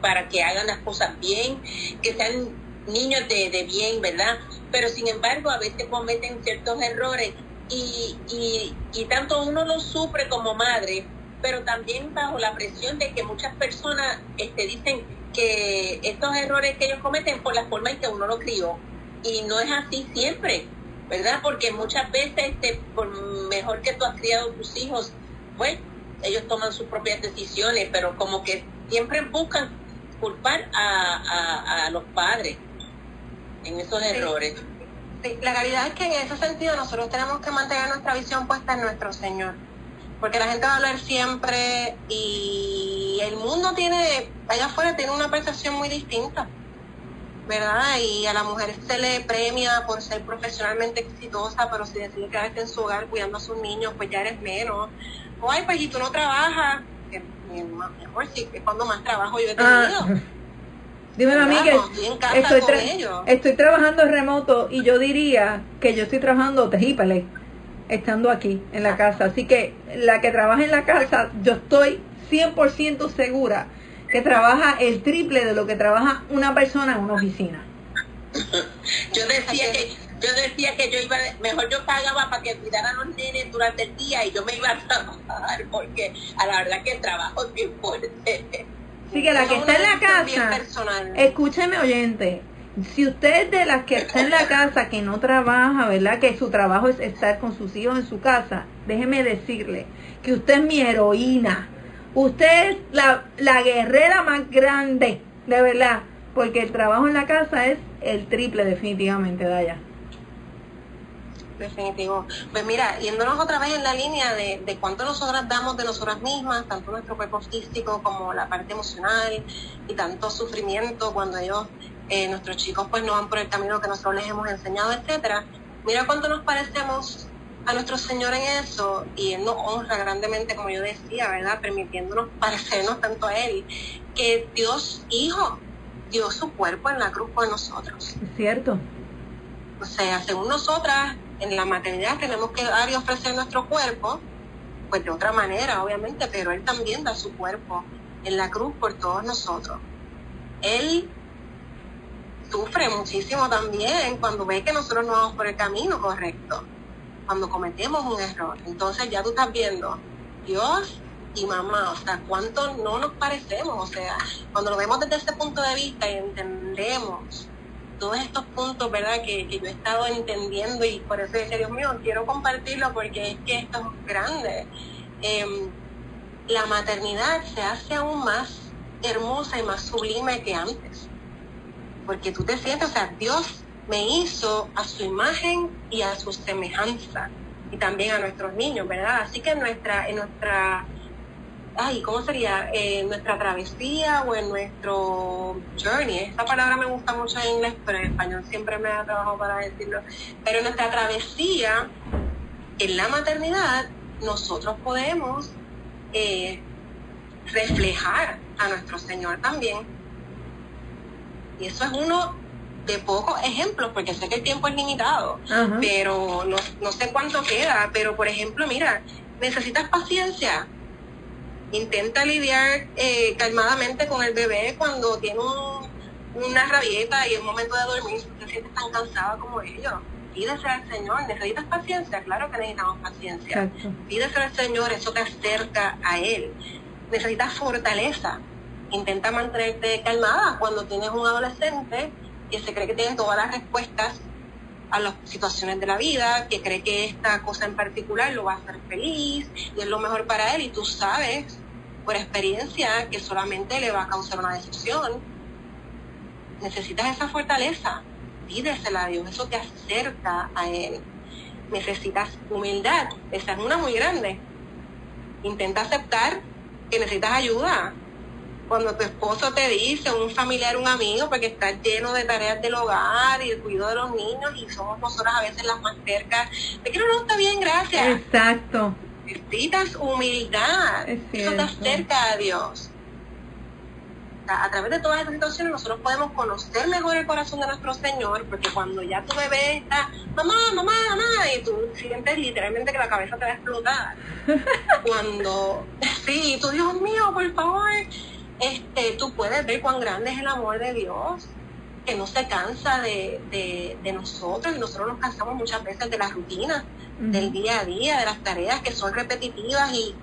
para que hagan las cosas bien, que sean niños de, de bien, ¿verdad? Pero sin embargo, a veces cometen ciertos errores y, y, y tanto uno lo sufre como madre, pero también bajo la presión de que muchas personas este, dicen, que estos errores que ellos cometen por la forma en que uno lo crió. Y no es así siempre, ¿verdad? Porque muchas veces, este, por mejor que tú has criado tus hijos, pues ellos toman sus propias decisiones, pero como que siempre buscan culpar a, a, a los padres en esos Sí. errores. Sí, la realidad es que en ese sentido nosotros tenemos que mantener nuestra visión puesta en nuestro Señor. Porque la gente va a hablar siempre y el mundo tiene, allá afuera tiene una percepción muy distinta, ¿verdad? Y a la mujer se le premia por ser profesionalmente exitosa, pero si decide quedarse en su hogar cuidando a sus niños, pues ya eres menos. O, ay, pues y tú no trabajas. Que, amor, sí, que cuando más trabajo yo he tenido. Ah, dímelo a mí que estoy tra- ellos. estoy trabajando remoto y yo diría que yo estoy trabajando triple estando aquí en la casa. Así que la que trabaja en la casa, yo estoy 100% segura que trabaja el triple de lo que trabaja una persona en una oficina. Yo decía que yo decía que yo iba, mejor yo pagaba para que cuidaran a los nenes durante el día y yo me iba a trabajar porque a la verdad que el trabajo es bien fuerte. Así que la que es está en la casa, escúcheme oyente, si usted es de las que está en la casa, que no trabaja, ¿verdad? Que su trabajo es estar con sus hijos en su casa, déjeme decirle que usted es mi heroína. Usted es la, la guerrera más grande, de verdad, porque el trabajo en la casa es el triple definitivamente, Daya. Definitivo. Pues mira, yéndonos otra vez en la línea de, de cuánto nosotras damos de nosotras mismas, tanto nuestro cuerpo físico como la parte emocional y tanto sufrimiento cuando ellos, eh, nuestros chicos pues no van por el camino que nosotros les hemos enseñado, etcétera. Mira cuánto nos parecemos a nuestro Señor en eso y Él nos honra grandemente, como yo decía, ¿verdad? Permitiéndonos parecernos tanto a Él, que Dios Hijo dio su cuerpo en la cruz por nosotros. ¿Es cierto? O sea, según nosotras, en la maternidad tenemos que dar y ofrecer nuestro cuerpo, pues de otra manera, obviamente, pero Él también da su cuerpo en la cruz por todos nosotros. Él sufre muchísimo también cuando ve que nosotros no vamos por el camino correcto, cuando cometemos un error. Entonces ya tú estás viendo, Dios y mamá, o sea, cuánto no nos parecemos, o sea, cuando lo vemos desde ese punto de vista y entendemos todos estos puntos, ¿verdad? Que, que yo he estado entendiendo y por eso decía, Dios mío, quiero compartirlo porque es que esto es grande. Em, la maternidad se hace aún más hermosa y más sublime que antes. Porque tú te sientes, o sea, Dios me hizo a su imagen y a su semejanza. Y también a nuestros niños, ¿verdad? Así que en nuestra, en nuestra ay, ¿cómo sería? Nuestra travesía o en nuestro journey. Esta palabra me gusta mucho en inglés, pero en español siempre me da trabajo para decirlo. Pero en nuestra travesía, en la maternidad, nosotros podemos eh, reflejar a nuestro Señor también. Y eso es uno de pocos ejemplos, porque sé que el tiempo es limitado pero no, no sé cuánto queda, pero por ejemplo, mira, necesitas paciencia. Intenta lidiar eh, calmadamente con el bebé cuando tiene un- una rabieta y es momento de dormir, si te sientes tan cansada como ellos. Pídese al Señor, necesitas paciencia, claro que necesitamos paciencia. Exacto. Pídese al Señor, eso te acerca a Él. Necesitas fortaleza. Intenta mantenerte calmada cuando tienes un adolescente que se cree que tiene todas las respuestas a las situaciones de la vida, que cree que esta cosa en particular lo va a hacer feliz y es lo mejor para él y tú sabes por experiencia que solamente le va a causar una decepción. Necesitas esa fortaleza, pídesela a Dios, eso te acerca a Él. Necesitas humildad, esa es una muy grande. Intenta aceptar que necesitas ayuda. Cuando tu esposo te dice, un familiar, un amigo, porque estás lleno de tareas del hogar y el cuidado de los niños y somos nosotras a veces las más cercas. Te quiero, no, está bien, gracias. Exacto. Necesitas humildad. Es Eso te cierto. acerca a Dios. A través de todas estas situaciones nosotros podemos conocer mejor el corazón de nuestro Señor, porque cuando ya tu bebé está, mamá, mamá, mamá, y tú sientes literalmente que la cabeza te va a explotar. cuando, sí, tú, Dios mío, por favor, este, tú puedes ver cuán grande es el amor de Dios, que no se cansa de, de, de nosotros, y nosotros nos cansamos muchas veces de la rutina del día a día, de las tareas que son repetitivas y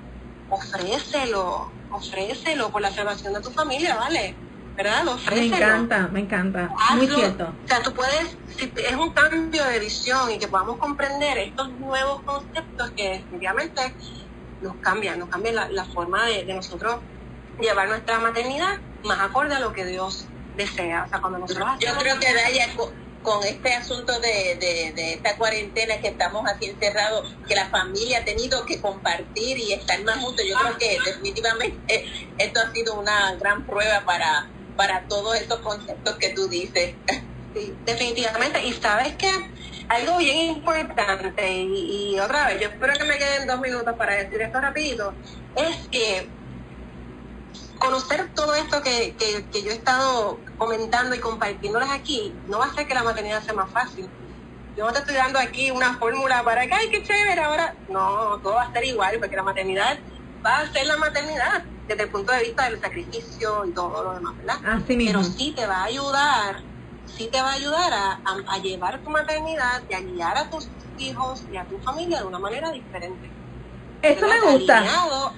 ofrécelo, ofrécelo por la salvación de tu familia, ¿vale? ¿verdad? Me encanta, me encanta. Muy cierto. O sea, tú puedes, si es un cambio de visión y que podamos comprender estos nuevos conceptos que definitivamente nos cambian, nos cambian la, la forma de, de nosotros llevar nuestra maternidad más acorde a lo que Dios desea. O sea, cuando nosotros Yo creo que Daya, con, este asunto de, de, de esta cuarentena que estamos aquí encerrados, que la familia ha tenido que compartir y estar más juntos, yo creo que definitivamente eh, esto ha sido una gran prueba para, para todos estos conceptos que tú dices. Sí, definitivamente. Y sabes que algo bien importante, y, y otra vez, yo espero que me queden dos minutos para decir esto rapidito, es que conocer todo esto que, que, que yo he estado comentando y compartiéndoles aquí, no va a hacer que la maternidad sea más fácil. Yo no te estoy dando aquí una fórmula para que, ay, qué chévere, ahora. No, todo va a ser igual, porque la maternidad va a ser la maternidad desde el punto de vista del sacrificio y todo lo demás, ¿verdad? Así mismo. pero sí te va a ayudar, sí te va a ayudar a, a- a llevar tu maternidad y a guiar a tus hijos y a tu familia de una manera diferente. Eso me gusta. Alineado,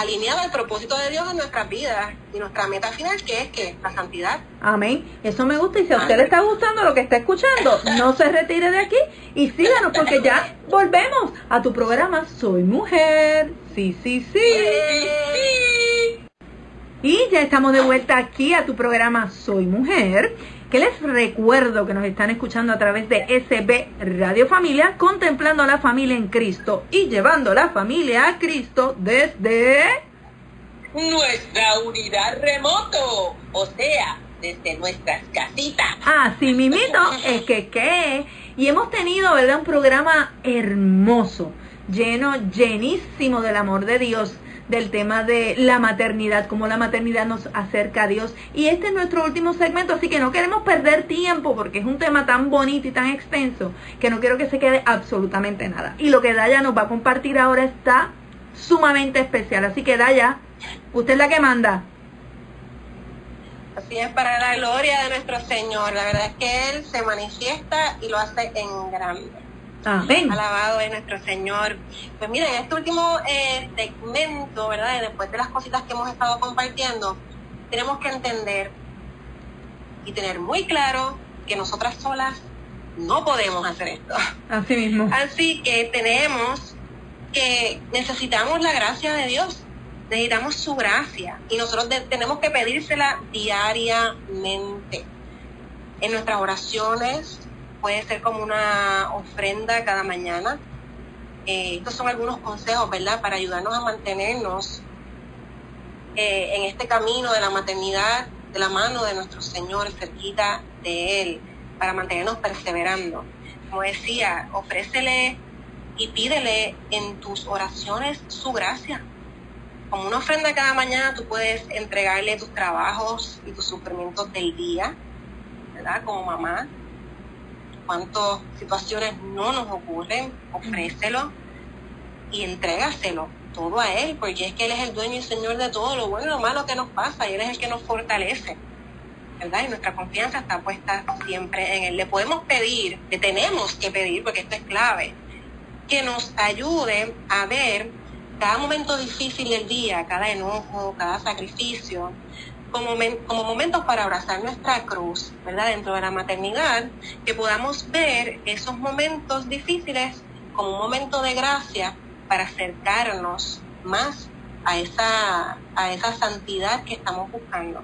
alineado al propósito de Dios en nuestras vidas y nuestra meta final que es que la santidad. Amén. Eso me gusta. Y si a usted le está gustando lo que está escuchando, no se retire de aquí y síganos porque ya volvemos a tu programa Soy Mujer. Sí, sí, sí. Y ya estamos de vuelta aquí a tu programa Soy Mujer, que les recuerdo que nos están escuchando a través de SB Radio Familia, contemplando a la familia en Cristo y llevando la familia a Cristo desde... Nuestra unidad remoto, o sea, desde nuestras casitas. Así mimito, es que qué. Y hemos tenido, ¿verdad? Un programa hermoso, lleno, llenísimo del amor de Dios, del tema de la maternidad, cómo la maternidad nos acerca a Dios. Y este es nuestro último segmento, así que no queremos perder tiempo porque es un tema tan bonito y tan extenso que no quiero que se quede absolutamente nada. Y lo que Daya nos va a compartir ahora está sumamente especial. Así que Daya, usted es la que manda. Así es para la gloria de nuestro Señor. La verdad es que Él se manifiesta y lo hace en grande. Amén. Alabado es nuestro Señor. Pues miren, este último eh, segmento, ¿verdad? Después de las cositas que hemos estado compartiendo, tenemos que entender y tener muy claro que nosotras solas no podemos hacer esto. Así mismo. Así que tenemos que necesitamos la gracia de Dios, necesitamos su gracia y nosotros tenemos que pedírsela diariamente. En nuestras oraciones puede ser como una ofrenda cada mañana. Eh, estos son algunos consejos, ¿verdad? Para ayudarnos a mantenernos eh, en este camino de la maternidad, de la mano de nuestro Señor, cerquita de Él, para mantenernos perseverando. Como decía, ofrécele y pídele en tus oraciones su gracia. Como una ofrenda cada mañana tú puedes entregarle tus trabajos y tus sufrimientos del día, ¿verdad? Como mamá. Cuántas situaciones no nos ocurren, ofrécelo y entrégaselo todo a Él, porque es que Él es el dueño y Señor de todo lo bueno y lo malo que nos pasa, y Él es el que nos fortalece. ¿verdad? Y nuestra confianza está puesta siempre en Él. Le podemos pedir, le tenemos que pedir, porque esto es clave, que nos ayude a ver cada momento difícil del día, cada enojo, cada sacrificio, como, momen- como momentos para abrazar nuestra cruz, ¿verdad? Dentro de la maternidad, que podamos ver esos momentos difíciles como un momento de gracia para acercarnos más a esa, a esa santidad que estamos buscando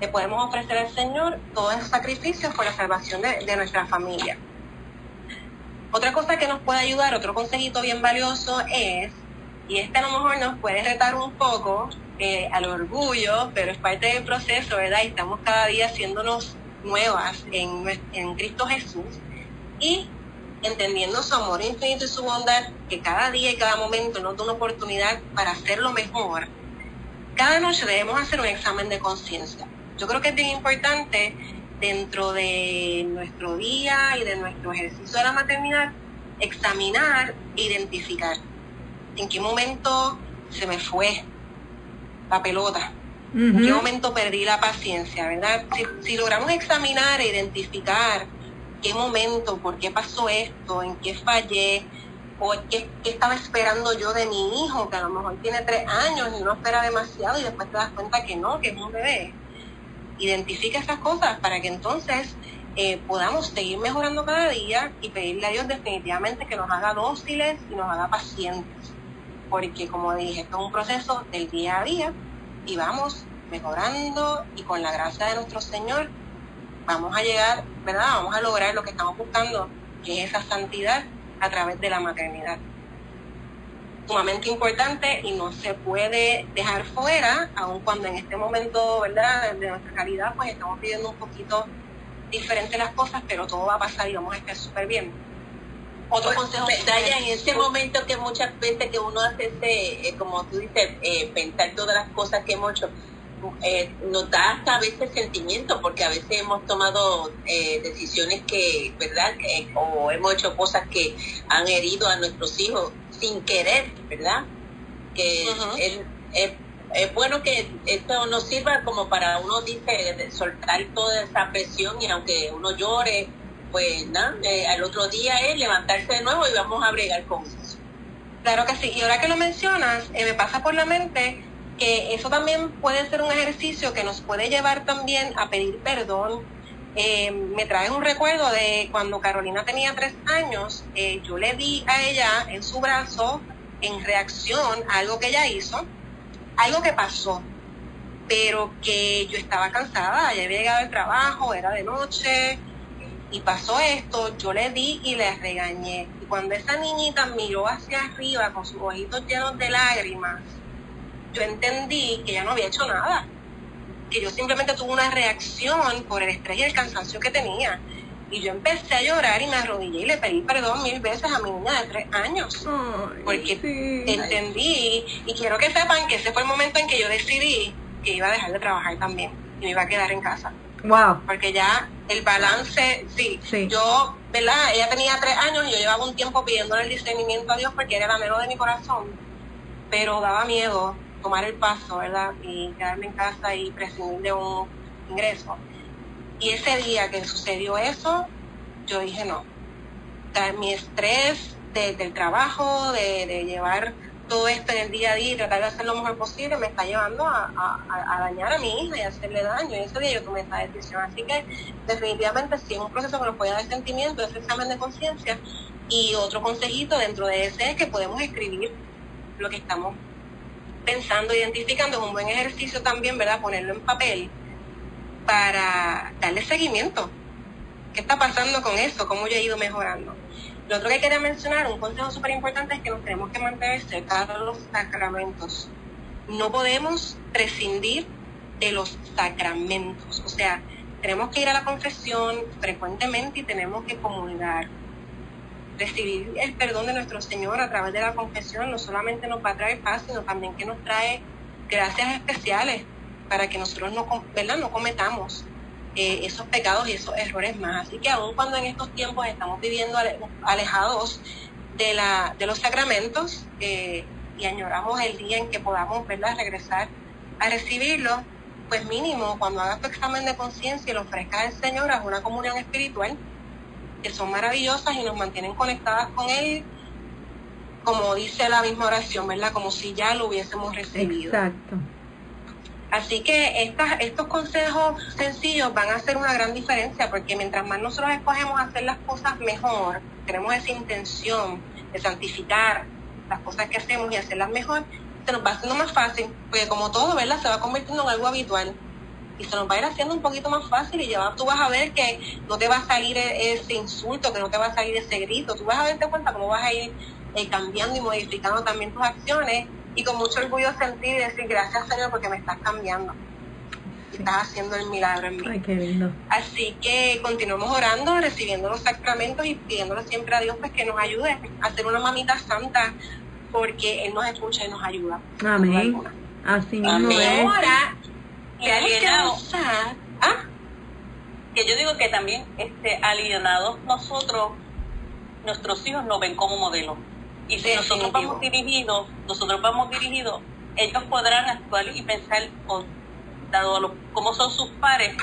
le podemos ofrecer al Señor todos esos sacrificios por la salvación de, de nuestra familia. Otra cosa que nos puede ayudar, otro consejito bien valioso es, y este a lo mejor nos puede retar un poco eh, al orgullo, pero es parte del proceso, ¿verdad? Y estamos cada día haciéndonos nuevas en, en Cristo Jesús y entendiendo su amor infinito y su bondad, que cada día y cada momento nos da una oportunidad para hacerlo mejor cada noche debemos hacer un examen de conciencia. Yo creo que es bien importante dentro de nuestro día y de nuestro ejercicio de la maternidad examinar e identificar en qué momento se me fue la pelota, en qué momento perdí la paciencia, ¿verdad? Si, si logramos examinar e identificar qué momento, por qué pasó esto, en qué fallé, o qué, qué estaba esperando yo de mi hijo, que a lo mejor tiene tres años y uno espera demasiado y después te das cuenta que no, que es un bebé. identifica esas cosas para que entonces eh, podamos seguir mejorando cada día y pedirle a Dios definitivamente que nos haga dóciles y nos haga pacientes. Porque como dije, esto es un proceso del día a día y vamos mejorando y con la gracia de nuestro Señor vamos a llegar, ¿verdad? Vamos a lograr lo que estamos buscando, que es esa santidad a través de la maternidad. Sumamente importante y no se puede dejar fuera, aun cuando en este momento, ¿verdad? De nuestra calidad, pues estamos pidiendo un poquito diferente las cosas, pero todo va a pasar y vamos a estar súper bien. Otro Pues, consejo. Daya, en ese momento que muchas veces que uno hace ese, eh, como tú dices, eh, pensar todas las cosas que hemos hecho, eh, nos da hasta a veces sentimiento, porque a veces hemos tomado eh, decisiones que, ¿verdad? Que- o hemos hecho cosas que han herido a nuestros hijos sin querer, ¿verdad? Que Ujú. es, es- es bueno que esto nos sirva como para uno, dice, soltar toda esa presión y aunque uno llore, pues nada, eh, al otro día es levantarse de nuevo y vamos a bregar con eso. Claro que sí. Y ahora que lo mencionas, eh, me pasa por la mente que eso también puede ser un ejercicio que nos puede llevar también a pedir perdón. Eh, me trae un recuerdo de cuando Carolina tenía tres años, eh, yo le di a ella en su brazo en reacción a algo que ella hizo, algo que pasó, pero que yo estaba cansada, ya había llegado el trabajo, era de noche, y pasó esto, yo le di y le regañé. Y cuando esa niñita miró hacia arriba con sus ojitos llenos de lágrimas, yo entendí que ella no había hecho nada, que yo simplemente tuve una reacción por el estrés y el cansancio que tenía. Y yo empecé a llorar y me arrodillé y le pedí perdón mil veces a mi niña de tres años. Ay, Porque sí. entendí y quiero que sepan que ese fue el momento en que yo decidí que iba a dejar de trabajar también y me iba a quedar en casa Wow. porque ya el balance, sí, Sí. yo, ¿verdad? Ella tenía tres años y yo llevaba un tiempo pidiéndole el discernimiento a Dios porque era el anhelo de mi corazón, pero daba miedo tomar el paso, ¿verdad? Y quedarme en casa y prescindir de un ingreso. Y ese día que sucedió eso, yo dije no. O sea, mi estrés de- del trabajo, de, de llevar todo esto en el día a día y tratar de hacer lo mejor posible, me está llevando a, a- dañar a mi hija y hacerle daño. Y ese día yo tomé esa decisión. Así que definitivamente sí es un proceso que nos puede dar sentimiento, ese examen de conciencia. Y otro consejito dentro de ese es que podemos escribir lo que estamos pensando, identificando. Es un buen ejercicio también, ¿verdad? Ponerlo en papel para darle seguimiento. ¿Qué está pasando con eso? ¿Cómo yo he ido mejorando? Lo otro que quería mencionar, un consejo súper importante es que nos tenemos que mantener cerca de los sacramentos. No podemos prescindir de los sacramentos. O sea, tenemos que ir a la confesión frecuentemente y tenemos que comulgar. Recibir el perdón de nuestro Señor a través de la confesión no solamente nos va a traer paz, sino también que nos trae gracias especiales para que nosotros no, ¿verdad? no cometamos eh, esos pecados y esos errores más. Así que aun cuando en estos tiempos estamos viviendo ale- alejados de, la, de los sacramentos eh, y añoramos el día en que podamos ¿verdad? regresar a recibirlo, pues mínimo cuando hagas tu examen de conciencia y lo ofrezcas al Señor, haz una comunión espiritual, que son maravillosas y nos mantienen conectadas con Él, como dice la misma oración, ¿verdad? Como si ya lo hubiésemos recibido. Exacto. Así que estas, estos consejos sencillos van a hacer una gran diferencia porque mientras más nosotros escogemos hacer las cosas mejor, tenemos esa intención de santificar las cosas que hacemos y hacerlas mejor, se nos va haciendo más fácil, porque como todo, ¿verdad? Se va convirtiendo en algo habitual y se nos va a ir haciendo un poquito más fácil y ya tú vas a ver que no te va a salir e- ese insulto, que no te va a salir ese grito, tú vas a darte cuenta cómo vas a ir eh, cambiando y modificando también tus acciones y con mucho orgullo sentir y decir gracias Señor porque me estás cambiando, Sí. estás haciendo el milagro en mí. Ay, qué lindo. Así que continuemos orando, recibiendo los sacramentos y pidiéndole siempre a Dios pues que nos ayude a ser una mamita santa porque Él nos escucha y nos ayuda. Amén. Así mismo Amén. es. Ahora, que alienado. avanzar. ¿Ah? que yo digo que también este alienados nosotros nuestros hijos nos ven como modelo y si nosotros vamos dirigidos nosotros vamos dirigidos ellos podrán actuar y pensar o, dado a lo, cómo son sus pares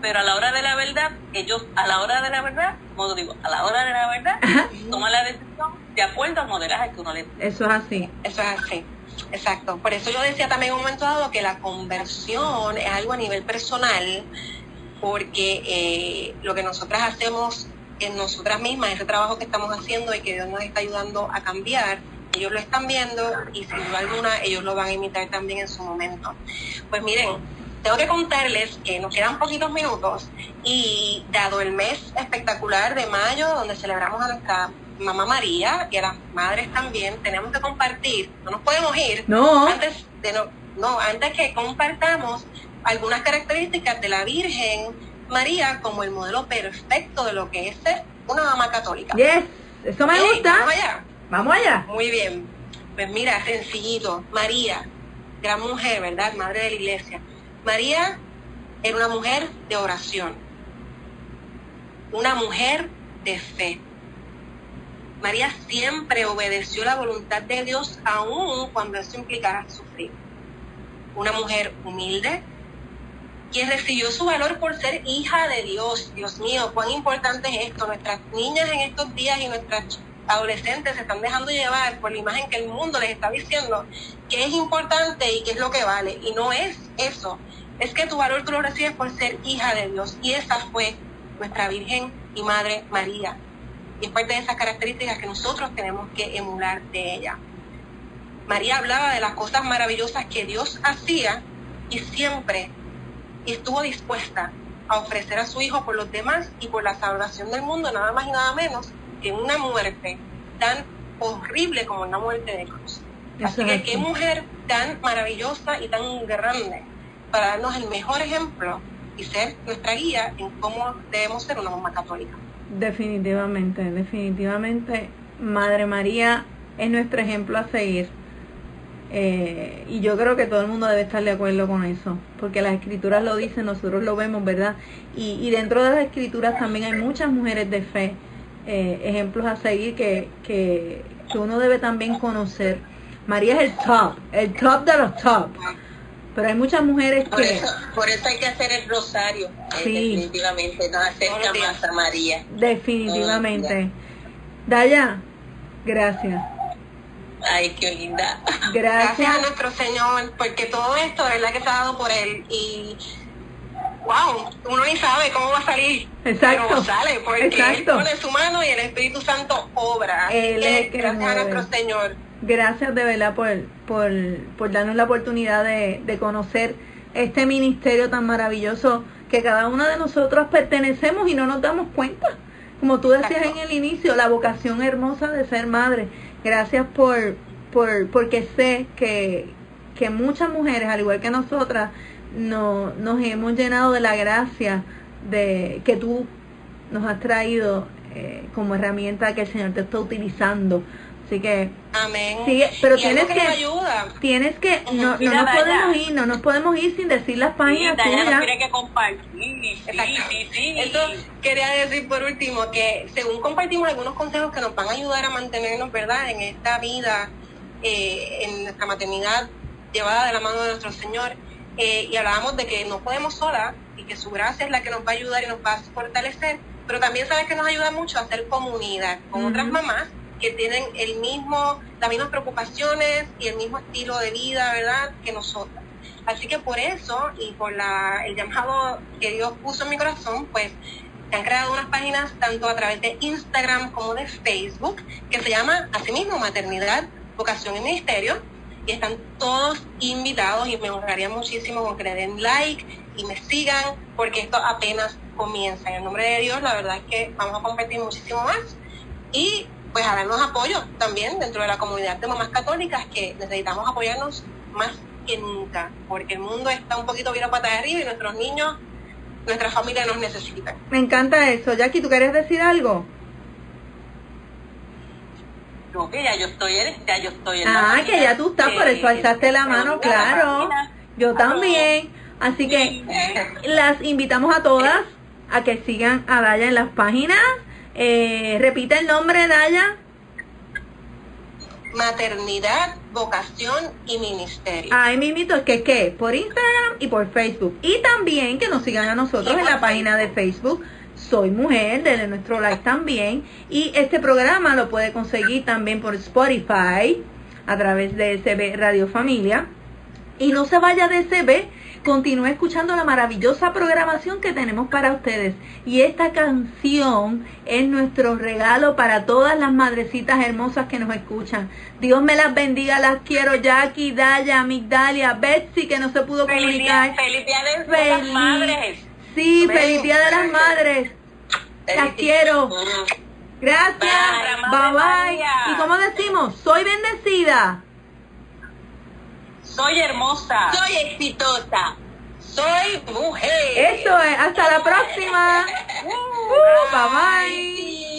pero a la hora de la verdad ellos a la hora de la verdad como digo a la hora de la verdad toman la decisión de acuerdo al modelaje que uno les Eso es así. Eso es así. Exacto. Por eso yo decía también en un momento dado que la conversión es algo a nivel personal, porque eh, lo que nosotras hacemos en nosotras mismas, ese trabajo que estamos haciendo y que Dios nos está ayudando a cambiar, ellos lo están viendo y sin duda alguna ellos lo van a imitar también en su momento. Pues miren, tengo que contarles que nos quedan poquitos minutos y dado el mes espectacular de mayo, donde celebramos a nuestra mamá María y a las madres también, tenemos que compartir, no nos podemos ir No. antes de no, no, antes que compartamos algunas características de la Virgen María como el modelo perfecto de lo que es ser una mamá católica. Yes, eso me gusta. Vamos allá. Vamos allá. Muy bien. Pues mira, sencillito. María, gran mujer, ¿verdad? Madre de la iglesia. María era una mujer de oración. Una mujer de fe. María siempre obedeció la voluntad de Dios aún cuando eso implicara sufrir. Una mujer humilde, quien recibió su valor por ser hija de Dios. Dios mío, cuán importante es esto. Nuestras niñas en estos días y nuestras adolescentes se están dejando llevar por la imagen que el mundo les está diciendo que es importante y que es lo que vale. Y no es eso. Es que tu valor tú lo recibes por ser hija de Dios. Y esa fue nuestra Virgen y Madre María. Y es parte de esas características que nosotros tenemos que emular de ella. María hablaba de las cosas maravillosas que Dios hacía y siempre estuvo dispuesta a ofrecer a su hijo por los demás y por la salvación del mundo, nada más y nada menos que una muerte tan horrible como una muerte de cruz. Así que qué mujer tan maravillosa y tan grande para darnos el mejor ejemplo y ser nuestra guía en cómo debemos ser una mamá católica. Definitivamente, definitivamente, Madre María es nuestro ejemplo a seguir. Eh, y yo creo que todo el mundo debe estar de acuerdo con eso, porque las escrituras lo dicen, nosotros lo vemos, ¿verdad? Y, y dentro de las escrituras también hay muchas mujeres de fe, eh, ejemplos a seguir que, que, que uno debe también conocer. María es el top, el top de los top, pero hay muchas mujeres Por que eso, por eso hay que hacer el rosario, eh, Sí. definitivamente, nos acerca más a María. definitivamente. Daya, gracias. Ay, qué linda. Gracias a Gracias. nuestro Señor, porque todo esto, ¿verdad? Que se ha dado por Él. Y, wow, uno ni sabe cómo va a salir. Exacto. Pero sale, porque Exacto. Él pone su mano y el Espíritu Santo obra. Él es que gracias a nuestro Señor. Gracias de verdad por, por, por darnos la oportunidad de, de conocer este ministerio tan maravilloso que cada uno de nosotros pertenecemos y no nos damos cuenta. Como tú decías Exacto. en el inicio, la vocación hermosa de ser madre. Gracias por, por porque sé que, que muchas mujeres, al igual que nosotras, no, nos hemos llenado de la gracia de que tú nos has traído eh, como herramienta que el Señor te está utilizando. Así que Amén. Sí, pero Y tienes algo que que- nos ayuda. tienes que, no, no Mira, nos Daya. podemos ir, no nos podemos ir sin decir las Sí, páginas Daya nos tuyas. tiene que compartir. Sí, Exacto. sí, sí. Esto quería decir por último que según compartimos algunos consejos que nos van a ayudar a mantenernos, ¿verdad?, en esta vida, eh, en nuestra maternidad llevada de la mano de nuestro Señor, eh, y hablábamos de que no podemos sola y que su gracia es la que nos va a ayudar y nos va a fortalecer, pero también sabes que nos ayuda mucho a hacer comunidad con otras mamás que tienen el mismo, las mismas preocupaciones y el mismo estilo de vida, ¿verdad?, que nosotras. Así que por eso y por la, el llamado que Dios puso en mi corazón, pues se han creado unas páginas tanto a través de Instagram como de Facebook que se llama asimismo Maternidad, Vocación y Ministerio. Y están todos invitados y me honraría muchísimo con que le den like y me sigan porque esto apenas comienza. En el nombre de Dios, la verdad es que vamos a compartir muchísimo más y pues a darnos apoyo también dentro de la comunidad de mamás católicas que necesitamos apoyarnos más que nunca porque el mundo está un poquito virado para arriba y nuestros niños, nuestra familia nos necesitan. Me encanta eso. Jackie, ¿tú querías decir algo? No, que ya yo estoy en, ya yo estoy en Ah, que ya tú estás, por de- eso alzaste la de- mano, de la claro. Yo también. Así que las invitamos a todas a que sigan a Daya en las páginas. Eh, repite el nombre, Daya. Maternidad, vocación y ministerio. Ahí mismito, que qué, por Instagram y por Facebook. Y también que nos sigan a nosotros en la página de Facebook. Soy mujer, denle nuestro like también. Y este programa lo puede conseguir también por Spotify, a través de SB Radio Familia. Y no se vaya de SB, continúe escuchando la maravillosa programación que tenemos para ustedes. Y esta canción es nuestro regalo para todas las madrecitas hermosas que nos escuchan. Dios me las bendiga, las quiero. Jackie, Daya, Migdalia, Betsy, que no se pudo Feliz comunicar. día, feliz día de, las madres. Sí, feliz día de las madres. Las quiero. Gracias. Bye, Bye bye. Y como decimos, soy bendecida. Soy hermosa. Soy exitosa. Soy mujer. Eso es. Hasta la próxima. Uh, bye bye.